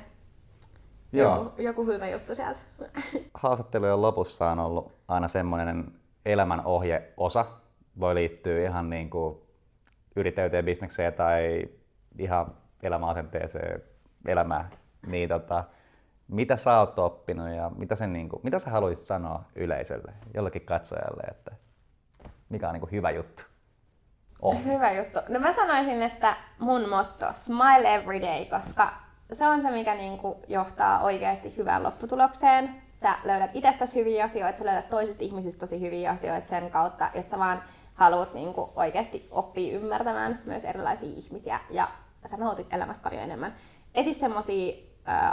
Joo. joku, joku hyvä juttu sieltä. [laughs] Haastattelujen lopussa on ollut aina semmoinen elämän ohjeosa. Voi liittyä ihan niin kuin yrittäjyyteen, bisnekseen tai ihan elämäasenteeseen, elämään. Niin tota, mitä sä oot oppinut ja mitä, sen, niin kuin, mitä sä haluaisit sanoa yleisölle, jollekin katsojalle, että mikä on niin kuin hyvä juttu? Oh. [laughs] Hyvä juttu. No mä sanoisin, että mun motto, smile every day, koska se on se, mikä niinku johtaa oikeasti hyvään lopputulokseen. Sä löydät itsestäsi hyviä asioita, sä löydät toisista ihmisistä tosi hyviä asioita sen kautta, jos sä vaan haluat niinku oikeasti oppia ymmärtämään myös erilaisia ihmisiä ja sä nautit elämästä paljon enemmän. Eti semmosia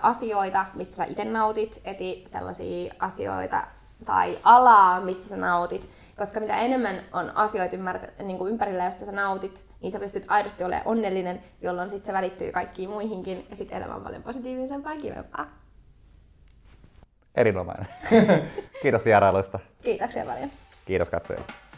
asioita, mistä sä itse nautit, eti sellaisia asioita tai alaa, mistä sä nautit. Koska mitä enemmän on asioita ymmärtä, niin kuin ympärillä, josta sä nautit, niin sä pystyt aidosti olemaan onnellinen, jolloin sit se välittyy kaikkiin muihinkin ja sitten elämä on paljon positiivisempaa ja kivempaa. Erinomainen. [laughs] Kiitos vierailuista. Kiitoksia paljon. Kiitos katsojille.